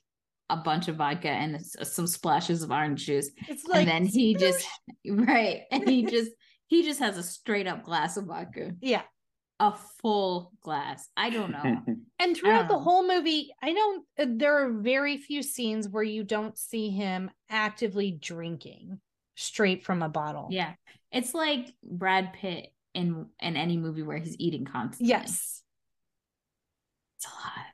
a bunch of vodka and some splashes of orange juice. It's like, and then he just right, and he just he just has a straight up glass of vodka, yeah. A full glass. I don't know. And throughout the Um, whole movie, I don't, uh, there are very few scenes where you don't see him actively drinking straight from a bottle. yeah, it's like Brad Pitt in in any movie where he's eating constantly. Yes. it's a lot.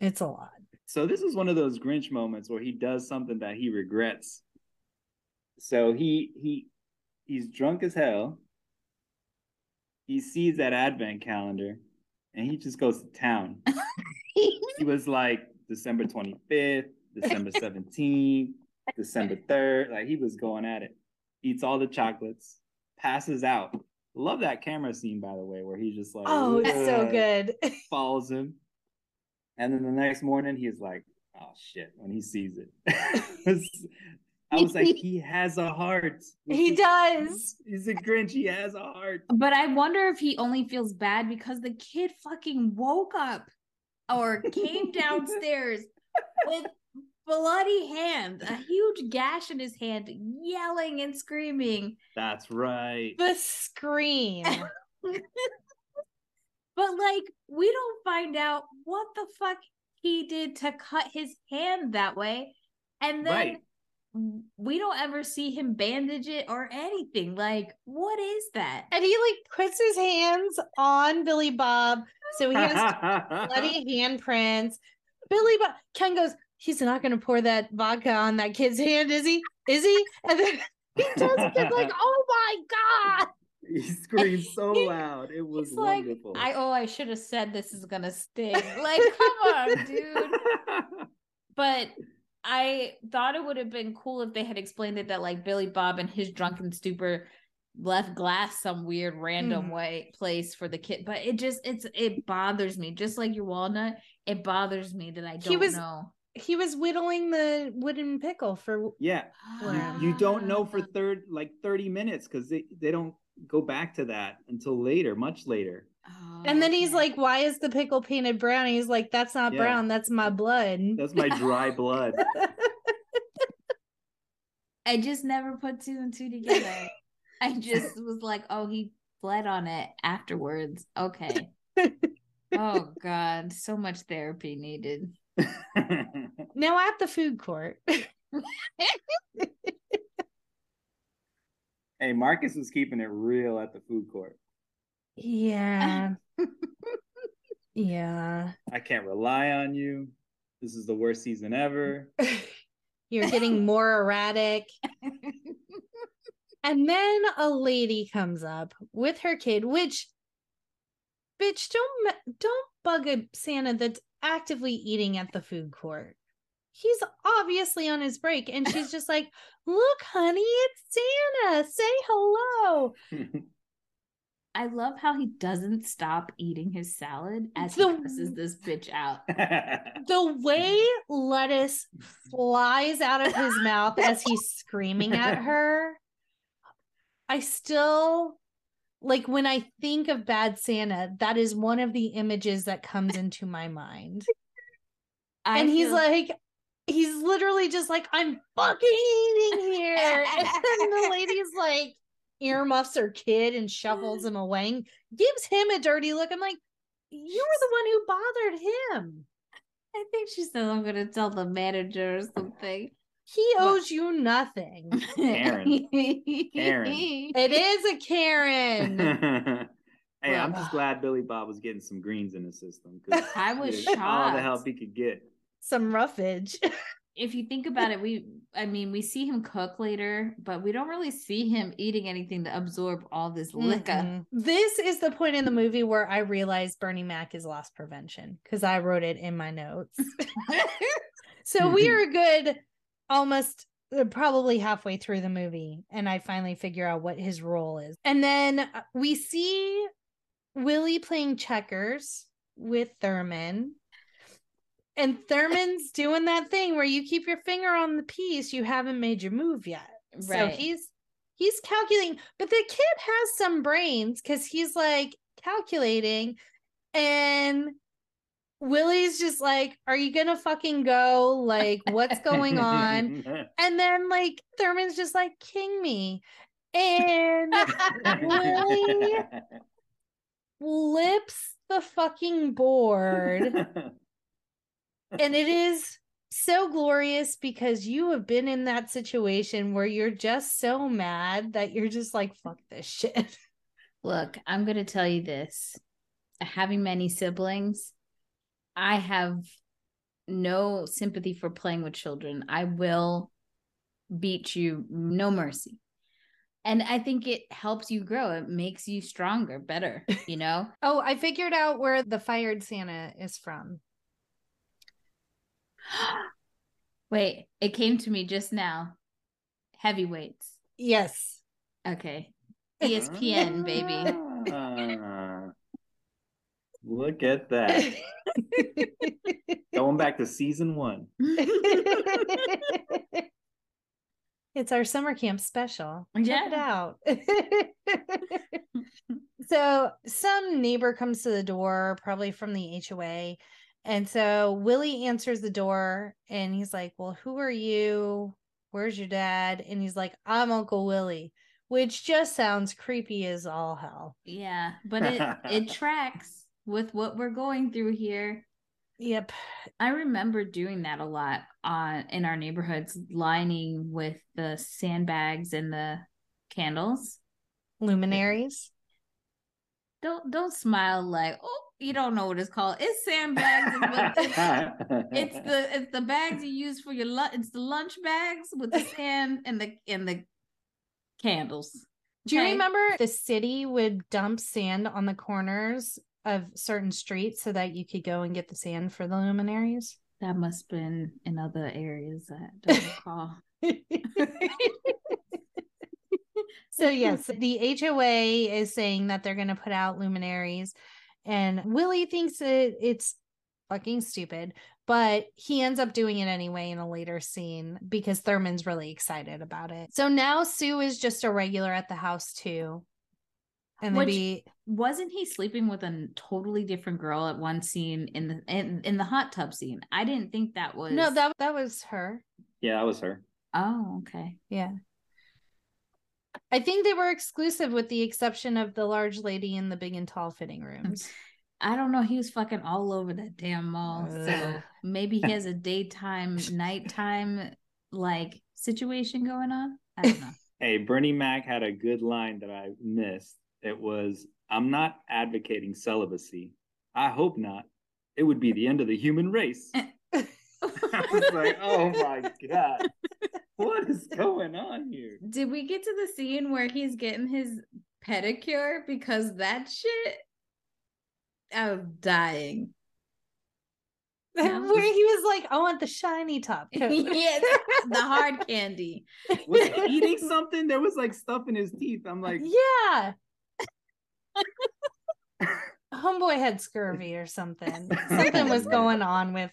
It's a lot. So this is one of those Grinch moments where he does something that he regrets. So he he he's drunk as hell. He sees that advent calendar and he just goes to town. he was like December 25th, December 17th, December 3rd. Like he was going at it. Eats all the chocolates, passes out. Love that camera scene, by the way, where he's just like, Oh, it's so good. follows him. And then the next morning, he's like, oh shit, when he sees it. I was like, he has a heart. he does. He's a Grinch. He has a heart. But I wonder if he only feels bad because the kid fucking woke up or came downstairs with bloody hands, a huge gash in his hand, yelling and screaming. That's right. The scream. But like, we don't find out what the fuck he did to cut his hand that way. And then Right. We don't ever see him bandage it or anything. Like, what is that? and he like puts his hands on Billy Bob. So he has bloody handprints. Billy Bob Ken goes, he's not gonna pour that vodka on that kid's hand, is he? Is he? And then he does it. Like, oh my god. he screamed so loud. It was like wonderful. I oh I should have said this is gonna sting. Like, come on, dude. But I thought it would have been cool if they had explained it that like Billy Bob and his drunken stupor left glass some weird random Mhm. way place for the kid. But it just it's it bothers me. Just like your walnut, it bothers me that I don't He was- know. He was whittling the wooden pickle for yeah. Wow. You don't know for Ah. third like 30 minutes because they, they don't go back to that until later, much later. Oh, and then he's okay. like, Why is the pickle painted brown? And he's like, That's not Yeah. brown, that's my blood. That's my dry blood. I just never put two and two together. I just was like, oh, he bled on it afterwards. Okay. oh God, so much therapy needed. now at the food court. hey, Marcus was keeping it real at the food court. Yeah. yeah. I can't rely on you. This is the worst season ever. You're getting more erratic. And then a lady comes up with her kid, which bitch, don't don't bug a Santa that's actively eating at the food court. He's obviously on his break, and she's just like, "Look, honey, it's Santa. Say hello." I love how he doesn't stop eating his salad as he The- cusses this bitch out. The way lettuce flies out of his mouth as he's screaming at her, I still like when I think of Bad Santa, that is one of the images that comes into my mind. I and he's feel- like, he's literally just like, I'm fucking eating here. and then the lady's like, earmuffs her kid and shovels mm. him away, gives him a dirty look. I'm like, you were the one who bothered him. I think she said I'm gonna tell the manager or something. He But- owes you nothing. Karen. Karen. It is a Karen. hey, I'm just glad Billy Bob was getting some greens in the system. 'cause I was he did All the help he could get. Some roughage. if you think about it, we I mean, we see him cook later, but we don't really see him eating anything to absorb all this liquor. Mhm. This is the point in the movie where I realized Bernie Mac is loss prevention because I wrote it in my notes. so we are good almost uh, probably halfway through the movie and I finally figure out what his role is. And then uh, we see Willie playing checkers with Thurman. And Thurman's doing that thing where you keep your finger on the piece, you haven't made your move yet. Right. So he's he's calculating, but the kid has some brains because he's like calculating, and Willie's just like, "Are you gonna fucking go? Like, what's going on?" And then like Thurman's just like, "King me," and Willie flips the fucking board. and it is so glorious because you have been in that situation where you're just so mad that you're just like fuck this shit Look, I'm going to tell you this. Having many siblings, I have no sympathy for playing with children. I will beat you no mercy. And I think it helps you grow. It makes you stronger, better, you know? oh i figured out where the fired santa is from Wait, it came to me just now. Heavyweights. yes Okay. ESPN, baby. Ah, Look at that. Going back to season one. it's our summer camp special check it out so some neighbor comes to the door probably from the hoa and so willie answers the door and he's like well who are you? Where's your dad? And he's like i'm uncle willie which just sounds creepy as all hell. Yeah, but it it tracks with what we're going through here. yep. I remember doing that a lot on in our neighborhoods, lining with the sandbags and the candles. luminaries? Don't don't smile like oh you don't know what it's called. It's sandbags. it's, the it's the bags you use for your lunch. It's the lunch bags with the sand and the and the candles. Do you Okay? remember the city would dump sand on the corners of certain streets so that you could go and get the sand for the luminaries? That must have been in other areas. I don't recall. so yes, the HOA is saying that they're going to put out luminaries and Willie thinks that it's fucking stupid, but he ends up doing it anyway in a later scene because Thurman's really excited about it. So now Sue is just a regular at the house too. And they Which- be wasn't he sleeping with a totally different girl at one scene in the in, in the hot tub scene? I didn't think that was No, that that was her. yeah, that was her. Oh, okay. Yeah. I think they were exclusive with the exception of the large lady in the big and tall fitting mm. rooms. I don't know. He was fucking all over that damn mall. So maybe he has a daytime, nighttime like situation going on. I don't know. Hey, Bernie Mac had a good line that I missed. It was, I'm not advocating celibacy. I hope not. It would be the end of the human race. I was like, oh my God. What is going on here? Did we get to the scene where he's getting his pedicure? Because that shit, I'm dying. No. Where he was like, I want the shiny top coat. yes, the hard candy. Was he eating something? There was like stuff in his teeth. I'm like, yeah. Homeboy had scurvy or something. Something was going on with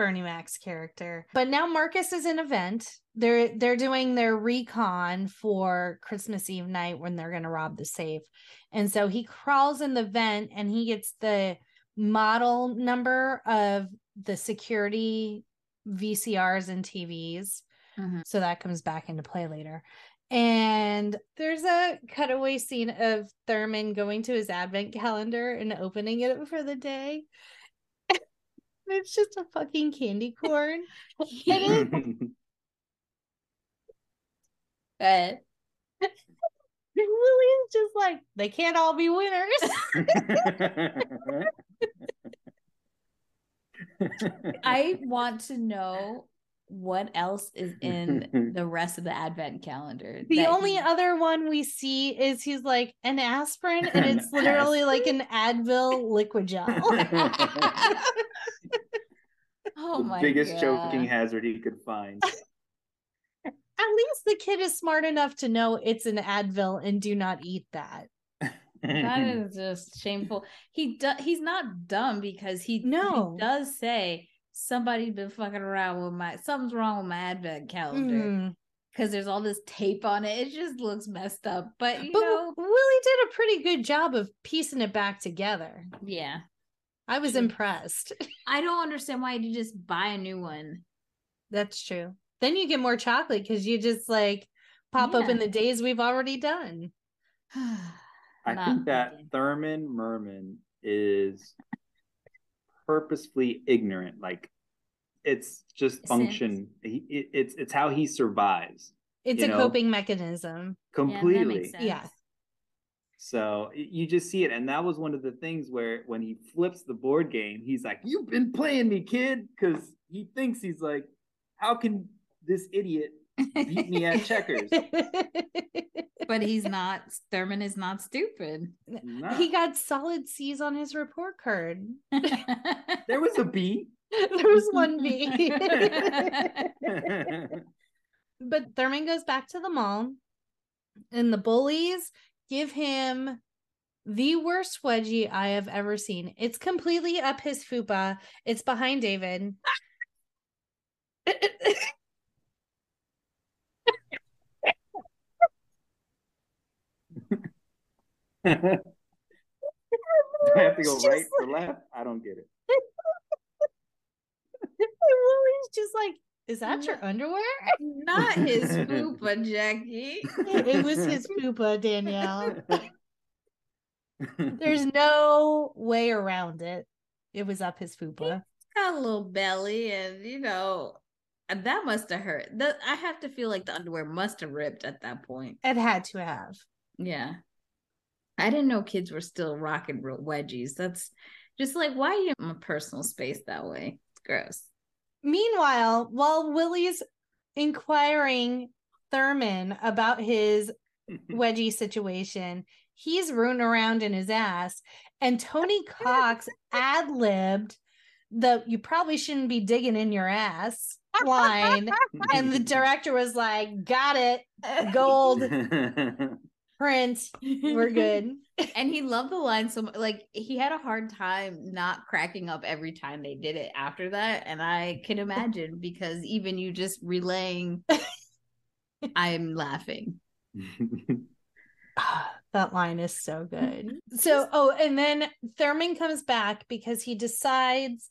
Bernie Mac's character. But now Marcus is in event. They're they're doing their recon for Christmas Eve night when they're gonna rob the safe. And so he crawls in the vent and he gets the model number of the security VCRs and TVs. Mhm. So that comes back into play later. And there's a cutaway scene of Thurman going to his advent calendar and opening it for the day. It's just a fucking candy corn. But Lillian's just like, they can't all be winners. I want to know what else is in the rest of the advent calendar. The only he- other one we see is he's like an aspirin, and An it's literally like an Advil liquid gel. Oh the my biggest God. choking hazard he could find. At least the kid is smart enough to know it's an Advil and do not eat that. That is just shameful. He do- he's not dumb because he, he No. does say somebody's been fucking around with my something's wrong with my advent calendar Mm. because there's all this tape on it. It just looks messed up. But you But know, Willie did a pretty good job of piecing it back together. yeah. I was mm-hmm. impressed. I don't understand why you just buy a new one. That's true. Then you get more chocolate because you just like pop open Yeah. the days we've already done. I Not think that thinking. Thurman Merman is purposefully ignorant. Like it's just Sense. function. He, it, it's it's how he survives It's a know, coping mechanism. completely. Yeah, that makes sense. Yeah. So you just see it, and that was one of the things where when he flips the board game, he's like, "You've been playing me, kid," because he thinks he's like, "How can this idiot beat me at checkers?" but he's not. Thurman is not stupid. He got solid C's on his report card. there was a B. there was one B. but Thurman goes back to the mall, and the bullies give him the worst wedgie I have ever seen. It's completely up his fupa. It's behind David. Do I have to go right just or left? I don't get it. Willie's just like, is that your underwear? not his fupa, Jackie. it was his fupa, Danielle. There's no way around it. It was up his fupa. got a little belly, and you know, and that must have hurt. The, I have to feel like the underwear must have ripped at that point. It had to have. Yeah. I didn't know kids were still rocking real wedgies. That's just like why are you in my personal space that way? It's gross. Meanwhile, while Willie's inquiring Thurman about his wedgie situation, he's rooting around in his ass, and Tony Cox ad libbed the "you probably shouldn't be digging in your ass" line, and the director was like, "Got it, gold. Print, we're good." And he loved the line so much. Like he had a hard time not cracking up every time they did it after that. And I can imagine because even you just relaying, I'm laughing. that line is so good. So, oh, and then Thurman comes back because he decides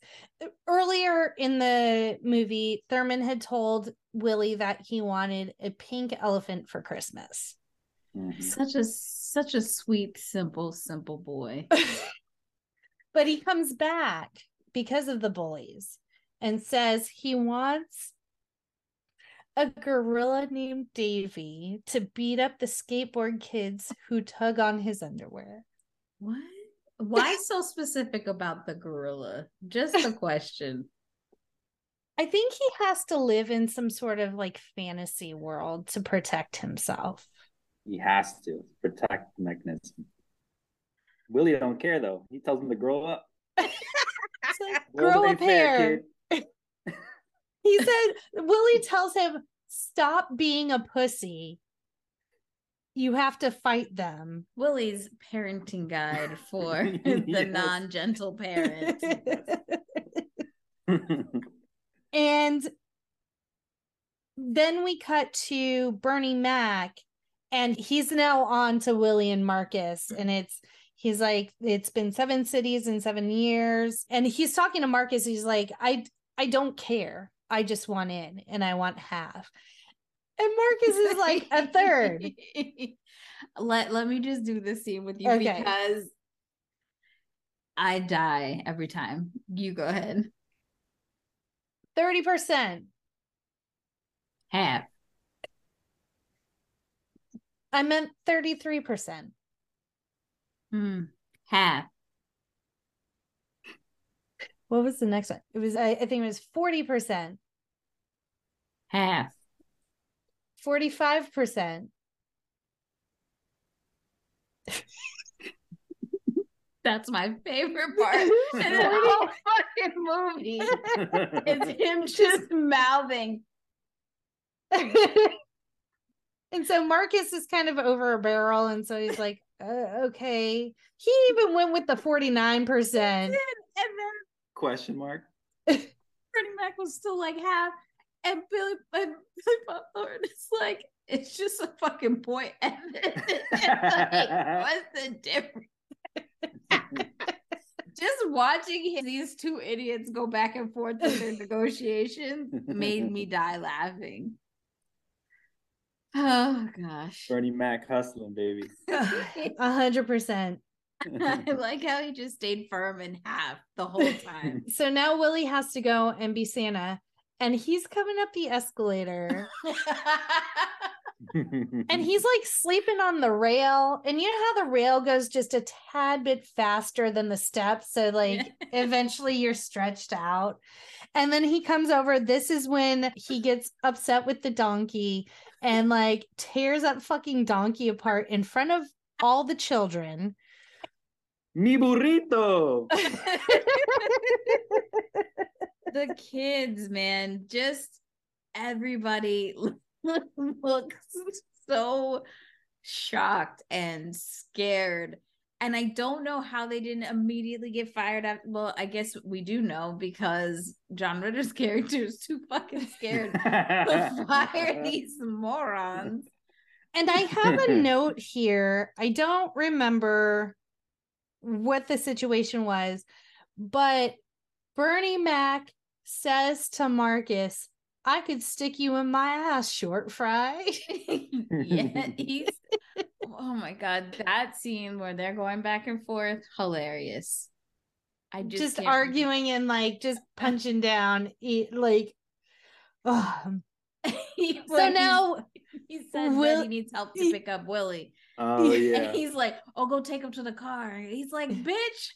earlier in the movie, Thurman had told Willie that he wanted a pink elephant for Christmas. Mhm. Such a such a sweet, simple, simple boy. but he comes back because of the bullies and says he wants a gorilla named Davy to beat up the skateboard kids who tug on his underwear. What? Why so specific about the gorilla? Just a question. I think he has to live in some sort of like fantasy world to protect himself. He has to protect the mechanism. Willie don't care though. He tells him to grow up. Like, grow a ain't fair, pair. He said, Willie tells him, stop being a pussy. You have to fight them. Willie's parenting guide for the non-gentle parent. and then we cut to Bernie Mac, and he's now on to Willie and Marcus, and it's he's like, it's been seven cities in seven years, and he's talking to Marcus. He's like, I I don't care. I just want in, and I want half. And Marcus is like a third. let let me just do this scene with you Okay. because I die every time. You go ahead. 30%. Half. I meant 33%. Hmm. Half. What was the next one? It was, I, I think it was 40%. Half. 45%. That's my favorite part in the whole fucking movie. It's him just mouthing. and so Marcus is kind of over a barrel. And so he's like, uh, okay. He even went with the 49%. And then Question mark. Freddie Mac was still like half, and Billy and Billy Bob Thornton is like, it's just a fucking point. And like, what's the difference? just watching him, these two idiots go back and forth in their negotiations made me die laughing. Oh gosh. Bernie Mac hustling, baby. A hundred percent. I like how he just stayed firm in half the whole time. So now Willie has to go and be Santa, and he's coming up the escalator, and he's like sleeping on the rail. And you know how the rail goes just a tad bit faster than the steps, so like eventually you're stretched out. And then he comes over. This is when he gets upset with the donkey and like tears that fucking donkey apart in front of all the children. Mi burrito. the kids, man, just everybody looks so shocked and scared. And I don't know how they didn't immediately get fired up. Well, I guess we do know because John Ritter's character is too fucking scared to fire these morons. And I have a note here. I don't remember what the situation was, but Bernie Mac says to Marcus, I could stick you in my ass, short fry. yeah, he's oh my god, that scene where they're going back and forth, hilarious. I just, just arguing and like just punching down, eat like oh. So now he said Will- he needs help to pick up Willie. Oh yeah. And he's like, "Oh, go take him to the car." He's like, "Bitch.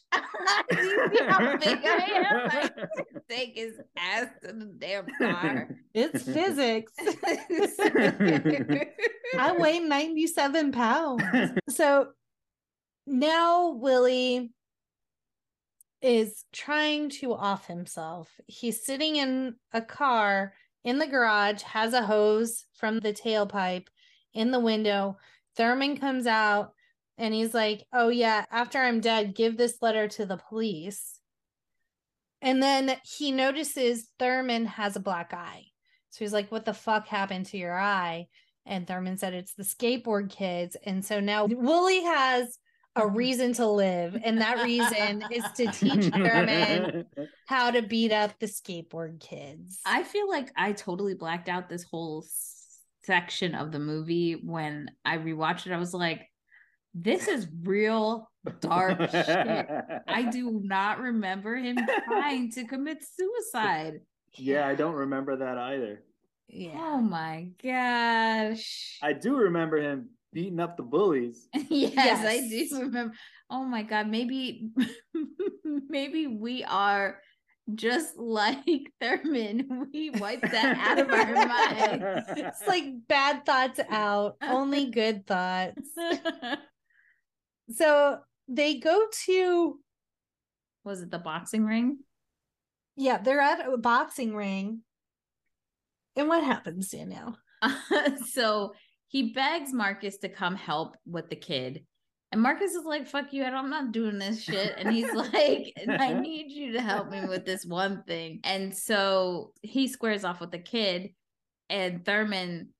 You see how big I am? I can take his ass to the damn car." it's physics. I weigh 97 pounds. So now Willie is trying to off himself. He's sitting in a car in the garage, has a hose from the tailpipe in the window. Thurman comes out and he's like, Oh, yeah, after I'm dead, give this letter to the police. And then he notices Thurman has a black eye. So he's like, What the fuck happened to your eye? And Thurman said, It's the skateboard kids. And so now Willie has a reason to live. And that reason is to teach Thurman how to beat up the skateboard kids. I feel like I totally blacked out this whole s- section of the movie when I rewatched it. I was like, "This is real dark shit." I do not remember him trying to commit suicide. Yeah, I don't remember that either. yeah. Oh my gosh. I do remember him beating up the bullies. yes, I do remember. Oh my god, maybe maybe we are just like Thurman. We wipe that out of our minds. It's like bad thoughts out, only good thoughts. So they go to, Was it the boxing ring? yeah, they're at a boxing ring. And what happens, Danielle? so he begs Marcus to come help with the kid. And Marcus is like, fuck you, I'm not doing this shit. And he's like, I need you to help me with this one thing. And so he squares off with the kid, and Thurman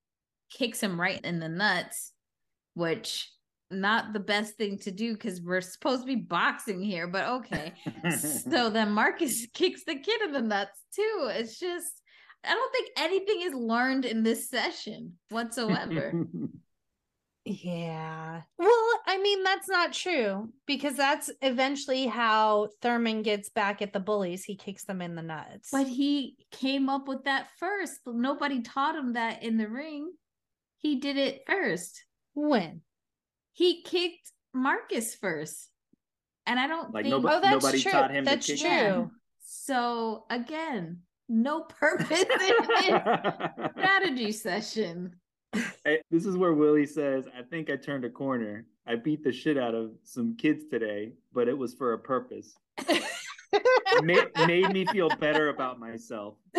kicks him right in the nuts, which not the best thing to do because we're supposed to be boxing here, but okay. so then Marcus kicks the kid in the nuts too. It's just I don't think anything is learned in this session whatsoever. Yeah. Well, I mean, that's not true because that's eventually how Thurman gets back at the bullies. He kicks them in the nuts. but he came up with that first. Nobody taught him that in the ring. He did it first. when? He kicked Marcus first. And I don't Like think nobody- Oh, that's nobody true. taught him to that's kick true. Yeah. so again, no purpose in strategy session. Hey, this is where Willie says, I think I turned a corner. I beat the shit out of some kids today, but it was for a purpose. made, made me feel better about myself.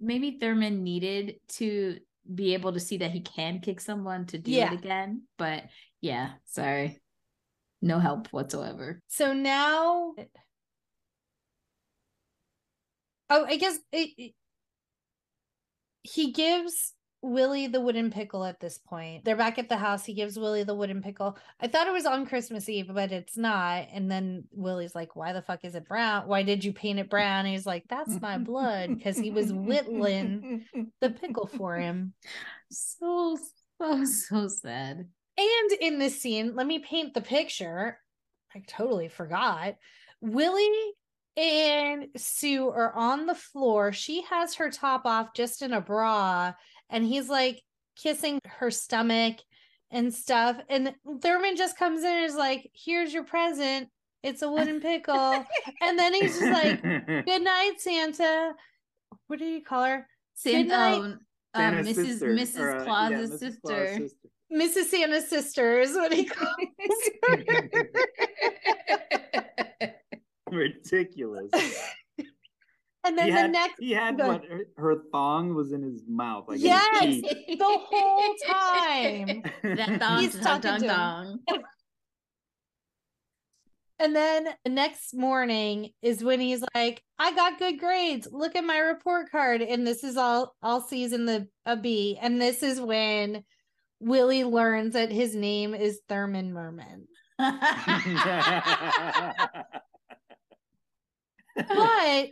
Maybe Thurman needed to be able to see that he can kick someone to do Yeah. it again. But yeah, sorry. No help whatsoever. So now, oh, I guess it, it- he gives Willie the wooden pickle at this point. They're back at the house. He gives Willie the wooden pickle. I thought it was on Christmas Eve, but it's not. And then Willie's like, Why the fuck is it brown? Why did you paint it brown? And he's like, That's my blood because he was whittling the pickle for him. So, so, so sad. And in this scene, let me paint the picture. I totally forgot. Willie and Sue are on the floor. She has her top off just in a bra, and he's like kissing her stomach and stuff. And Thurman just comes in and is like, Here's your present. It's a wooden pickle. and then he's just like, Good night, Santa. What do you call her? Same, night. um, Mrs. sister, Mrs. or, uh, yeah, Claus's Mrs. sister. Claus's sister. Mrs. Santa's sister is what he calls her. Ridiculous. and then he the had, next he had go what her, her thong was in his mouth, like in his Yes! the whole time. that dong, He's dong, talking dong, to him. And then the next morning is when he's like, I got good grades. Look at my report card. And this is all all C's in the a B. And this is when Willie learns that his name is Thurman Merman. But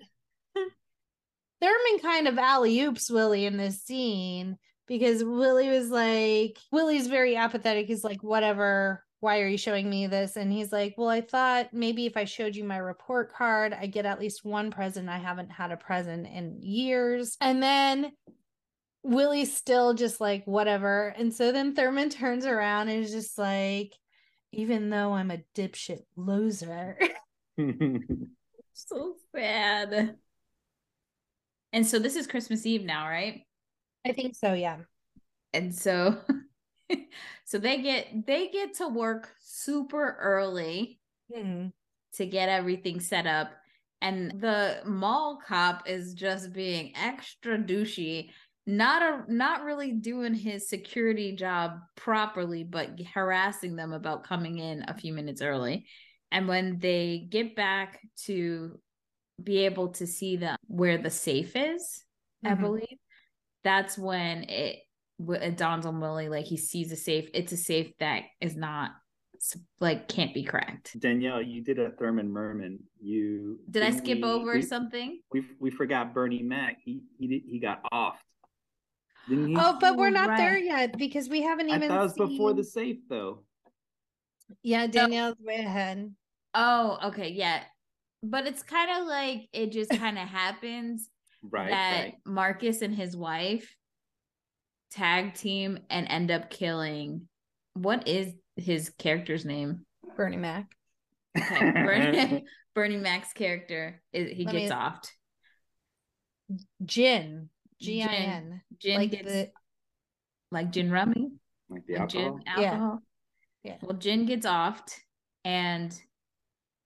Thurman kind of alley oops Willie in this scene because Willie was like, Willie's very apathetic. He's like, whatever. Why are you showing me this? And he's like, well, I thought maybe if I showed you my report card, I get at least one present. I haven't had a present in years. And then Willie's still just like, whatever. And so then Thurman turns around and is just like, even though I'm a dipshit loser. so sad. And so this is Christmas Eve now, right? I think so, yeah. And so so they get they get to work super early Mhm. to get everything set up and the mall cop is just being extra douchey not a not really doing his security job properly but harassing them about coming in a few minutes early and when they get back to be able to see the where the safe is i Mhm. believe that's when it, it dawns on willie like he sees a safe it's a safe that is not like can't be cracked Danielle, you did a Thurman Merman. You did i skip we- over we, something We we forgot Bernie Mac. He he did, he got off. He? Oh, but we're not right. there yet because we haven't I even. thought it was before the safe though. Yeah, Danielle's way ahead. Oh, okay, yeah. But it's kind of like it just kind of happens Right, that right. Marcus and his wife tag team and end up killing what is his character's name? Bernie Mac. Okay, Bernie, Bernie Mac's character is he Let gets me- offed. Gin. G I Gin. Gin Like gets the like gin rummy, like the like gin alcohol. Yeah. Yeah. Well, Gin gets offed, and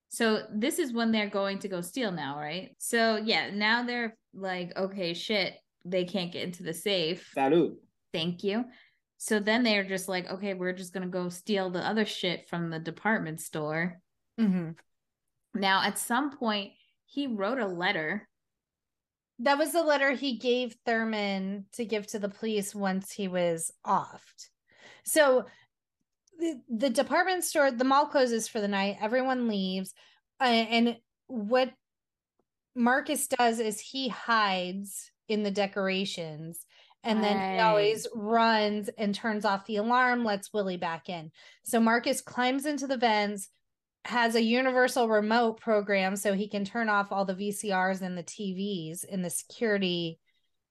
so this is when they're going to go steal now, right? So yeah, now they're like, okay, shit, they can't get into the safe. Salud. Thank you. So then they're just like, okay, we're just gonna go steal the other shit from the department store. Mhm. Now, at some point, he wrote a letter. That was the letter he gave Thurman to give to the police once he was offed. So the, the department store, the mall closes for the night. Everyone leaves. Uh, and what Marcus does is he hides in the decorations. And then he always runs and turns off the alarm, lets Willie back in. So Marcus climbs into the vents, has a universal remote program so he can turn off all the VCRs and the TVs in the security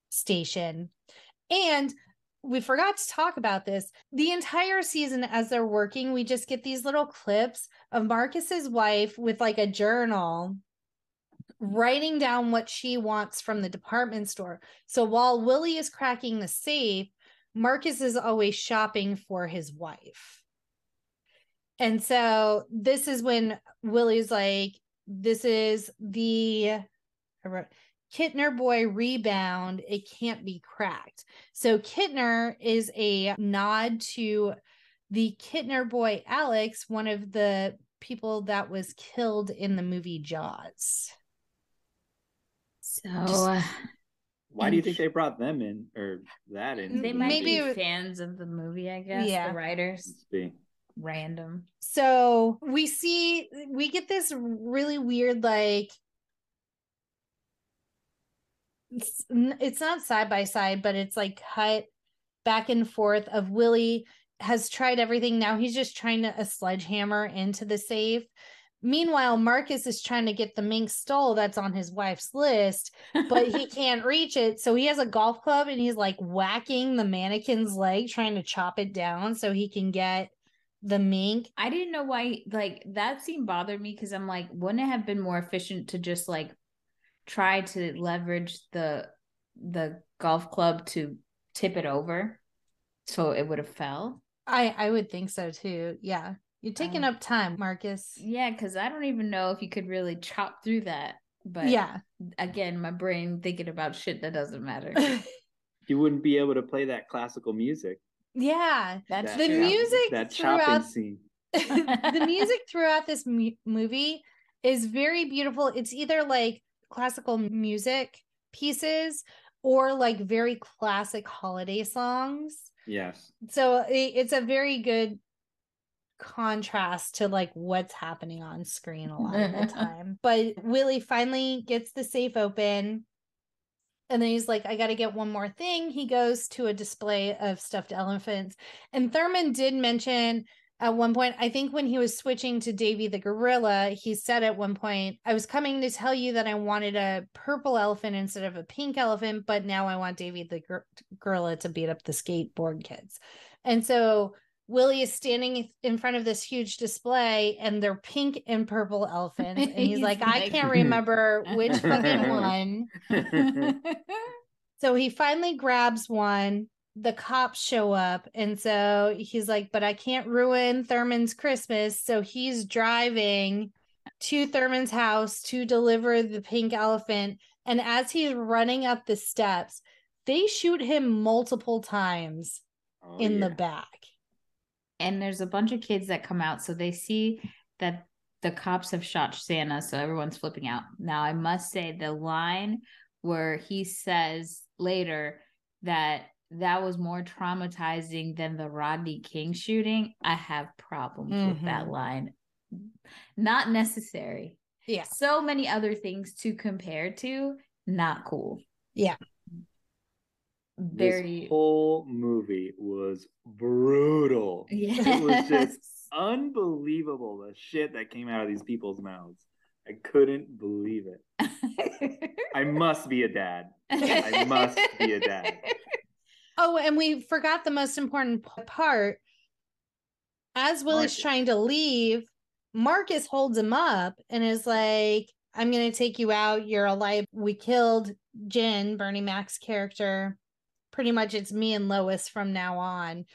station. And we forgot to talk about this. The entire season, as they're working, we just get these little clips of Marcus's wife with like a journal writing down what she wants from the department store. So while Willie is cracking the safe, Marcus is always shopping for his wife. And so this is when Willie's like, this is the Kintner boy rebound. It can't be cracked. So Kintner is a nod to the Kintner boy Alex, one of the people that was killed in the movie Jaws. So uh, why do you think they brought them in or that in? they might Maybe be was- fans of the movie, I guess. Yeah. The writers. Be. Random. So we see, we get this really weird, like, it's, it's not side by side, but it's like cut back and forth of Willie has tried everything. Now he's just trying to a sledgehammer into the safe. Meanwhile, Marcus is trying to get the mink stole that's on his wife's list, but he can't reach it. So he has a golf club and he's like whacking the mannequin's leg, trying to chop it down so he can get the mink. I didn't know why like that scene bothered me because I'm like, wouldn't it have been more efficient to just like try to leverage the the golf club to tip it over so it would have fell? I I would think so too. Yeah. You're taking Um, up time, Marcus. Yeah, because I don't even know if you could really chop through that. But yeah. again, my brain thinking about shit that doesn't matter. You wouldn't be able to play that classical music. yeah. That's that The true. music that throughout- chopping scene. the music throughout this mu- movie is very beautiful. It's either like classical music pieces or like very classic holiday songs. Yes. So it's a very good contrast to like what's happening on screen a lot of the time. But Willie finally gets the safe open. And then he's like, I got to get one more thing. He goes to a display of stuffed elephants. And Thurman did mention at one point, I think when he was switching to Davy the gorilla, he said at one point, I was coming to tell you that I wanted a purple elephant instead of a pink elephant, but now I want Davy the gor- gorilla to beat up the skateboard kids. And so Willie is standing in front of this huge display and they're pink and purple elephants. And he's, He's like, I can't remember which fucking one. So he finally grabs one. The cops show up. And so he's like, but I can't ruin Thurman's Christmas. So he's driving to Thurman's house to deliver the pink elephant. And as he's running up the steps, they shoot him multiple times Oh, in the back. and there's a bunch of kids that come out so they see that the cops have shot santa so everyone's flipping out now i must say the line where he says later that that was more traumatizing than the rodney king shooting i have problems with that Mhm. line not necessary Yeah. so many other things to compare to not cool Yeah. very This whole movie was brutal. yes. It was just Unbelievable the shit that came out of these people's mouths. I couldn't believe it. I must be a dad. I must be a dad. Oh, and we forgot the most important part. As Willie's Marcus. trying to leave, Marcus holds him up and is like, I'm going to take you out. You're alive. We killed Jen, Bernie Mac's character. Pretty much it's me and Lois from now on.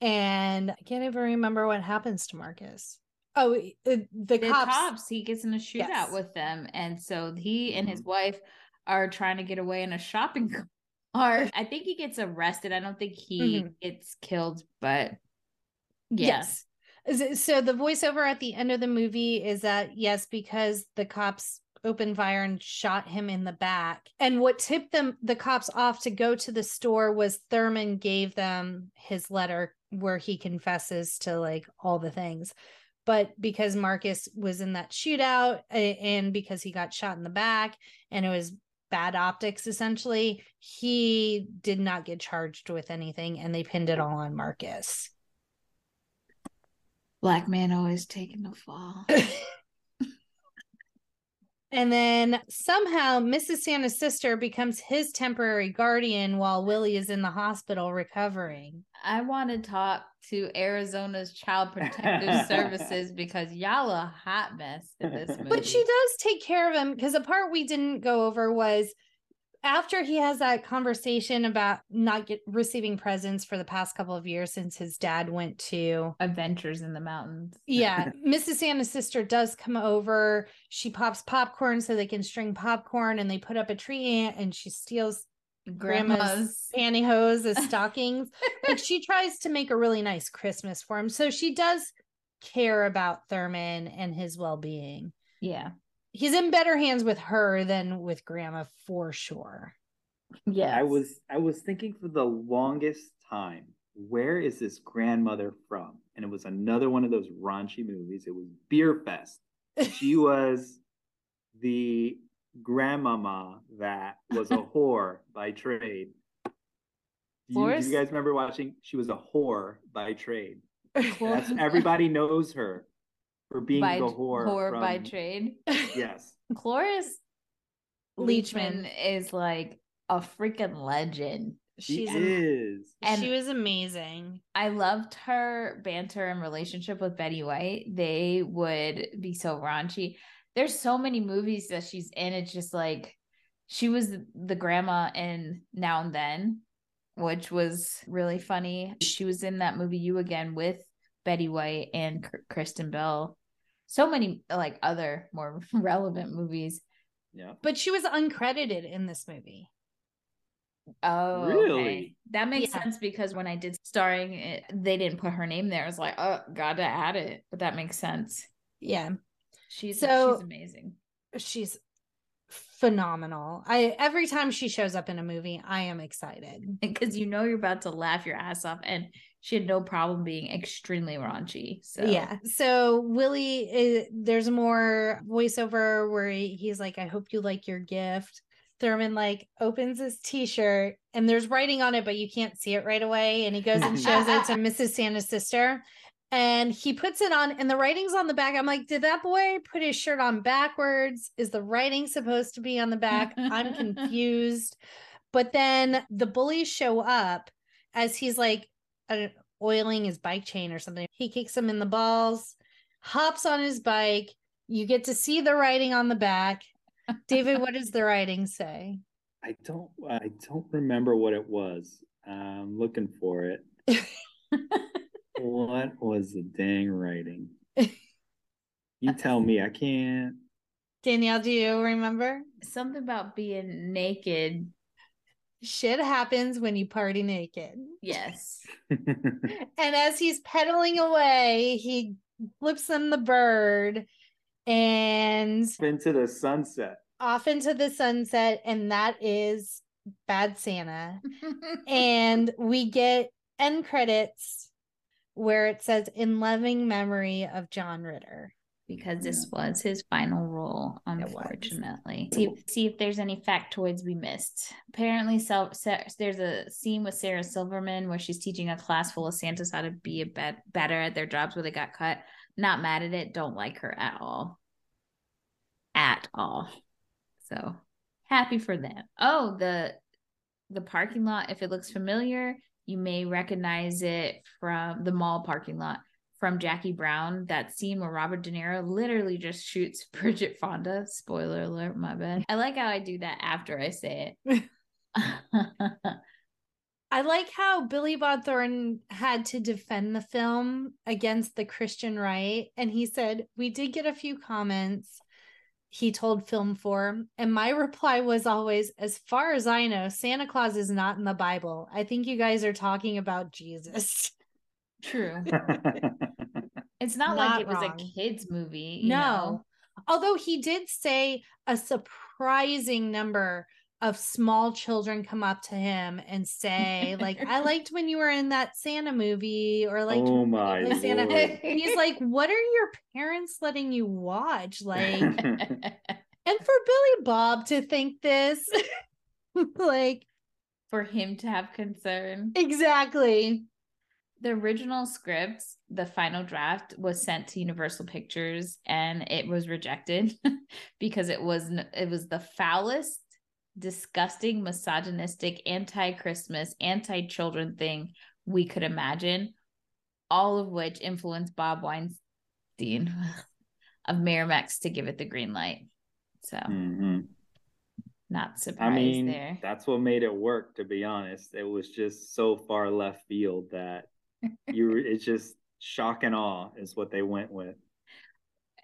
And I can't even remember what happens to Marcus. Oh, the, the cops. cops. he gets in a shootout Yes. with them and so he and Mm-hmm. his wife are trying to get away in a shopping cart i think he gets arrested i don't think he Mhm. gets killed but yes it- So the voiceover at the end of the movie is that yes, because the cops opened fire and shot him in the back. And what tipped them the cops off to go to the store was Thurman gave them his letter where he confesses to like all the things. But because Marcus was in that shootout and because he got shot in the back and it was bad optics essentially, he did not get charged with anything and they pinned it all on Marcus. black man always taking the fall And then somehow Mrs. Santa's sister becomes his temporary guardian while Willie is in the hospital recovering. I want to talk to Arizona's Child Protective Services because y'all a hot mess in this movie. But she does take care of him because the part we didn't go over was after he has that conversation about not get receiving presents for the past couple of years since his dad went to Adventures in the Mountains. yeah mrs santa's sister does come over she pops popcorn so they can string popcorn and they put up a tree ant and she steals grandma's, Grandma's. pantyhose as stockings like she tries to make a really nice christmas for him so she does care about thurman and his well-being Yeah. He's in better hands with her than with grandma for sure Yeah. I was I was thinking for the longest time, where is this grandmother from? And it was another one of those raunchy movies. It was Beer Fest. She was the grandmama that was a whore by trade. Do you, do you guys remember watching? She was a whore by trade. That's everybody knows her for being by, the whore. whore by trade. Yes. Cloris Leachman. Leachman is like a freaking legend. She she's is. And- she was amazing I loved her banter and relationship with Betty White. They would be so raunchy. There's so many movies that she's in. It's just like she was the grandma in Now and Then, which was really funny. She was in that movie You Again with Betty White and K- Kristen Bell. So many like other more relevant movies. Yeah. but she was uncredited in this movie Oh, Really? okay. That makes Yeah. sense because when I did starring, it, they didn't put her name there. I was like, oh, gotta add it. But that makes sense. yeah She's So- she's amazing. she's phenomenal. I every time she shows up in a movie i am excited. Because you know you're about to laugh your ass off, and she had no problem being extremely raunchy. So. Yeah. So willie is, there's more voiceover where he- he's like i hope you like your gift. Thurman like opens his t-shirt and there's writing on it but you can't see it right away and he goes and shows it to mrs santa's sister and he puts it on and the writing's on the back. I'm like did that boy put his shirt on backwards? Is the writing supposed to be on the back? I'm confused. But then the bullies show up as he's like uh, oiling his bike chain or something. He kicks him in the balls hops on his bike. You get to see the writing on the back. David what does the writing say? I don't I don't remember what it was. I'm looking for it. what was the dang writing? You tell me. I can't. danielle do you remember something about being naked. shit happens when you party naked Yes, and as he's pedaling away he flips them the bird and Into the sunset. off into the sunset and that is bad santa and we get end credits where it says in loving memory of john ritter because this was his final role, unfortunately. See if, see if there's any factoids we missed. Apparently, Sel- Sa- there's a scene with Sarah Silverman where she's teaching a class full of Santas how to be a bet- better at their jobs where they got cut. Not mad at it. Don't like her at all. At all. So happy for them. Oh, the the parking lot. If it looks familiar, you may recognize it from the mall parking lot from Jackie Brown, that scene where Robert De Niro literally just shoots Bridget Fonda. Spoiler alert, my bad. I like how I do that after I say it. i like how billy bob thornton had to defend the film against the christian right and he said we did get a few comments he told film 4 and my reply was always as far as i know santa claus is not in the bible i think you guys are talking about jesus True. It's not, Not like it was a kids movie. you no know? although he did say a surprising number of small children come up to him and say like i liked when you were in that santa movie or like oh my Santa. lord. he's like what are your parents letting you watch like and for billy bob to think this like For him to have concern. exactly the original script, the final draft was sent to Universal Pictures and it was rejected because it was it was the foulest, disgusting, misogynistic, anti-Christmas, anti-children thing we could imagine, all of which influenced Bob Weinstein of Miramax to give it the green light. So Mhm. not surprised I mean, there. that's what made it work. To be honest, it was just so far left field that you it's just shock and awe is what they went with.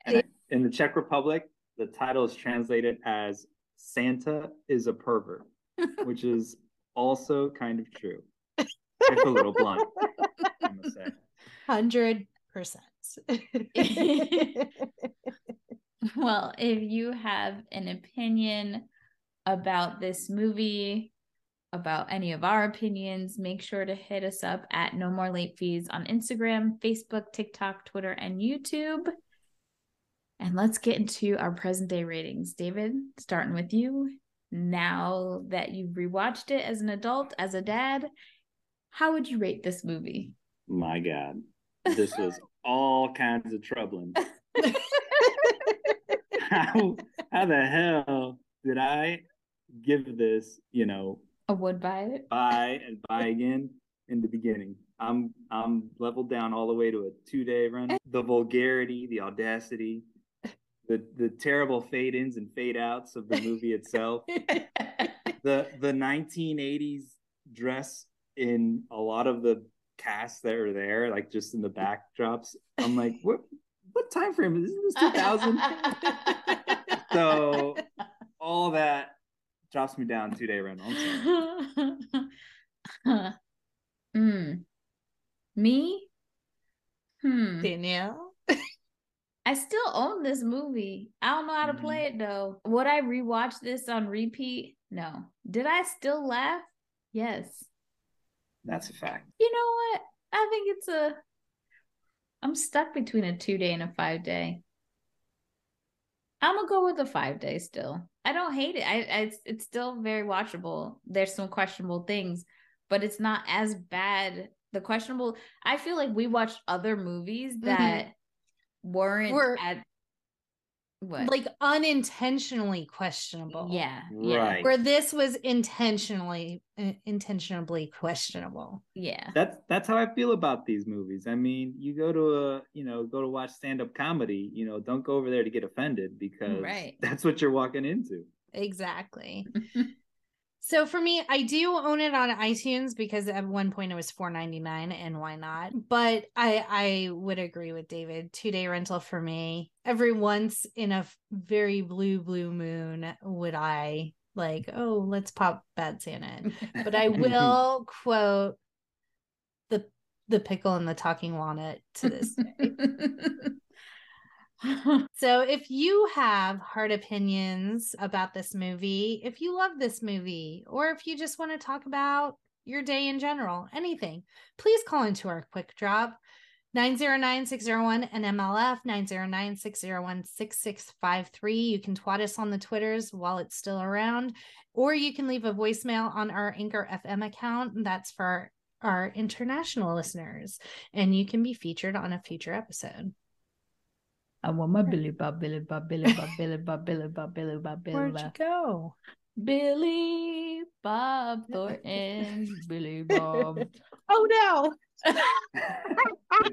And I- in the Czech Republic, the title is translated as "Santa is a pervert," which is also kind of true, if a little blunt. I must say. Hundred percent. Well, if you have an opinion about this movie, about any of our opinions, make sure to hit us up at No More Late Fees on Instagram, Facebook, TikTok, Twitter, and YouTube. And let's get into our present day ratings. David, starting with you. Now that you've rewatched it as an adult, as a dad, how would you rate this movie? My God, this was all kinds of troubling. how, how the hell did I give this, you know, I would buy it. buy and buy again in the beginning? I'm I'm leveled down all the way to a two day run. The vulgarity, the audacity, the the terrible fade ins and fade outs of the movie itself. The the 1980s dress in a lot of the casts that are there, like just in the backdrops. I'm like, what what time frame is this? 2000? so all that drops me down two day rental. I'm mm. Me? Hmm. Danielle. I still own this movie. I don't know how to Mhm. play it though. Would I rewatch this on repeat? No. Did I still laugh? Yes. That's a fact. You know what? I think it's a. I'm stuck between a two day and a five day. I'm gonna go with a five day still. I don't hate it. I, I it's, it's still very watchable. There's some questionable things, but it's not as bad. The questionable. I feel like we watched other movies that weren't Were- at what Like unintentionally questionable. yeah yeah Right. Where this was intentionally uh, intentionally questionable. yeah That's that's how I feel about these movies. I mean, you go to a you know go to watch stand up comedy. You know, don't go over there to get offended because Right. that's what you're walking into. Exactly. So for me, I do own it on iTunes because at one point it was four ninety nine, and why not? But I I would agree with David. Two day rental for me. Every once in a very blue blue moon would I like oh let's pop Bad Santa in. But I will quote the the pickle and the talking walnut to this day. So if you have hard opinions about this movie, if you love this movie, or if you just want to talk about your day in general, anything, please call into our quick drop 909-601 and MLF 909-601-6653. You can twat us on the Twitters while it's still around, or you can leave a voicemail on our Anchor FM account. That's for our international listeners, and you can be featured on a future episode. I want my Billy Bob, Billy Bob, Billy Bob, Billy Bob, Billy Bob, Billy Bob, Billy Where'd you go? Billy Bob Thornton, Billy Bob. Oh no. did,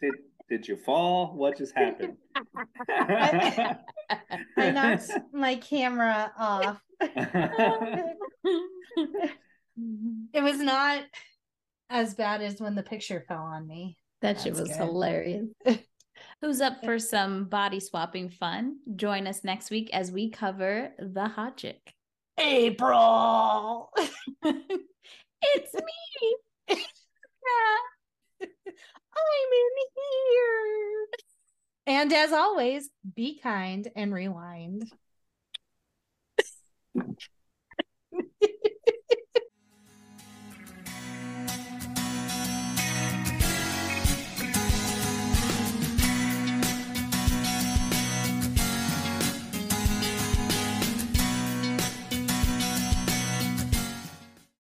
did did you fall? What just happened? I knocked my camera off. It was not as bad as when the picture fell on me. That shit was good. hilarious who's up for some body swapping fun. Join us next week as we cover the hot chick. April. it's me. I'm in here. And as always, be kind and rewind.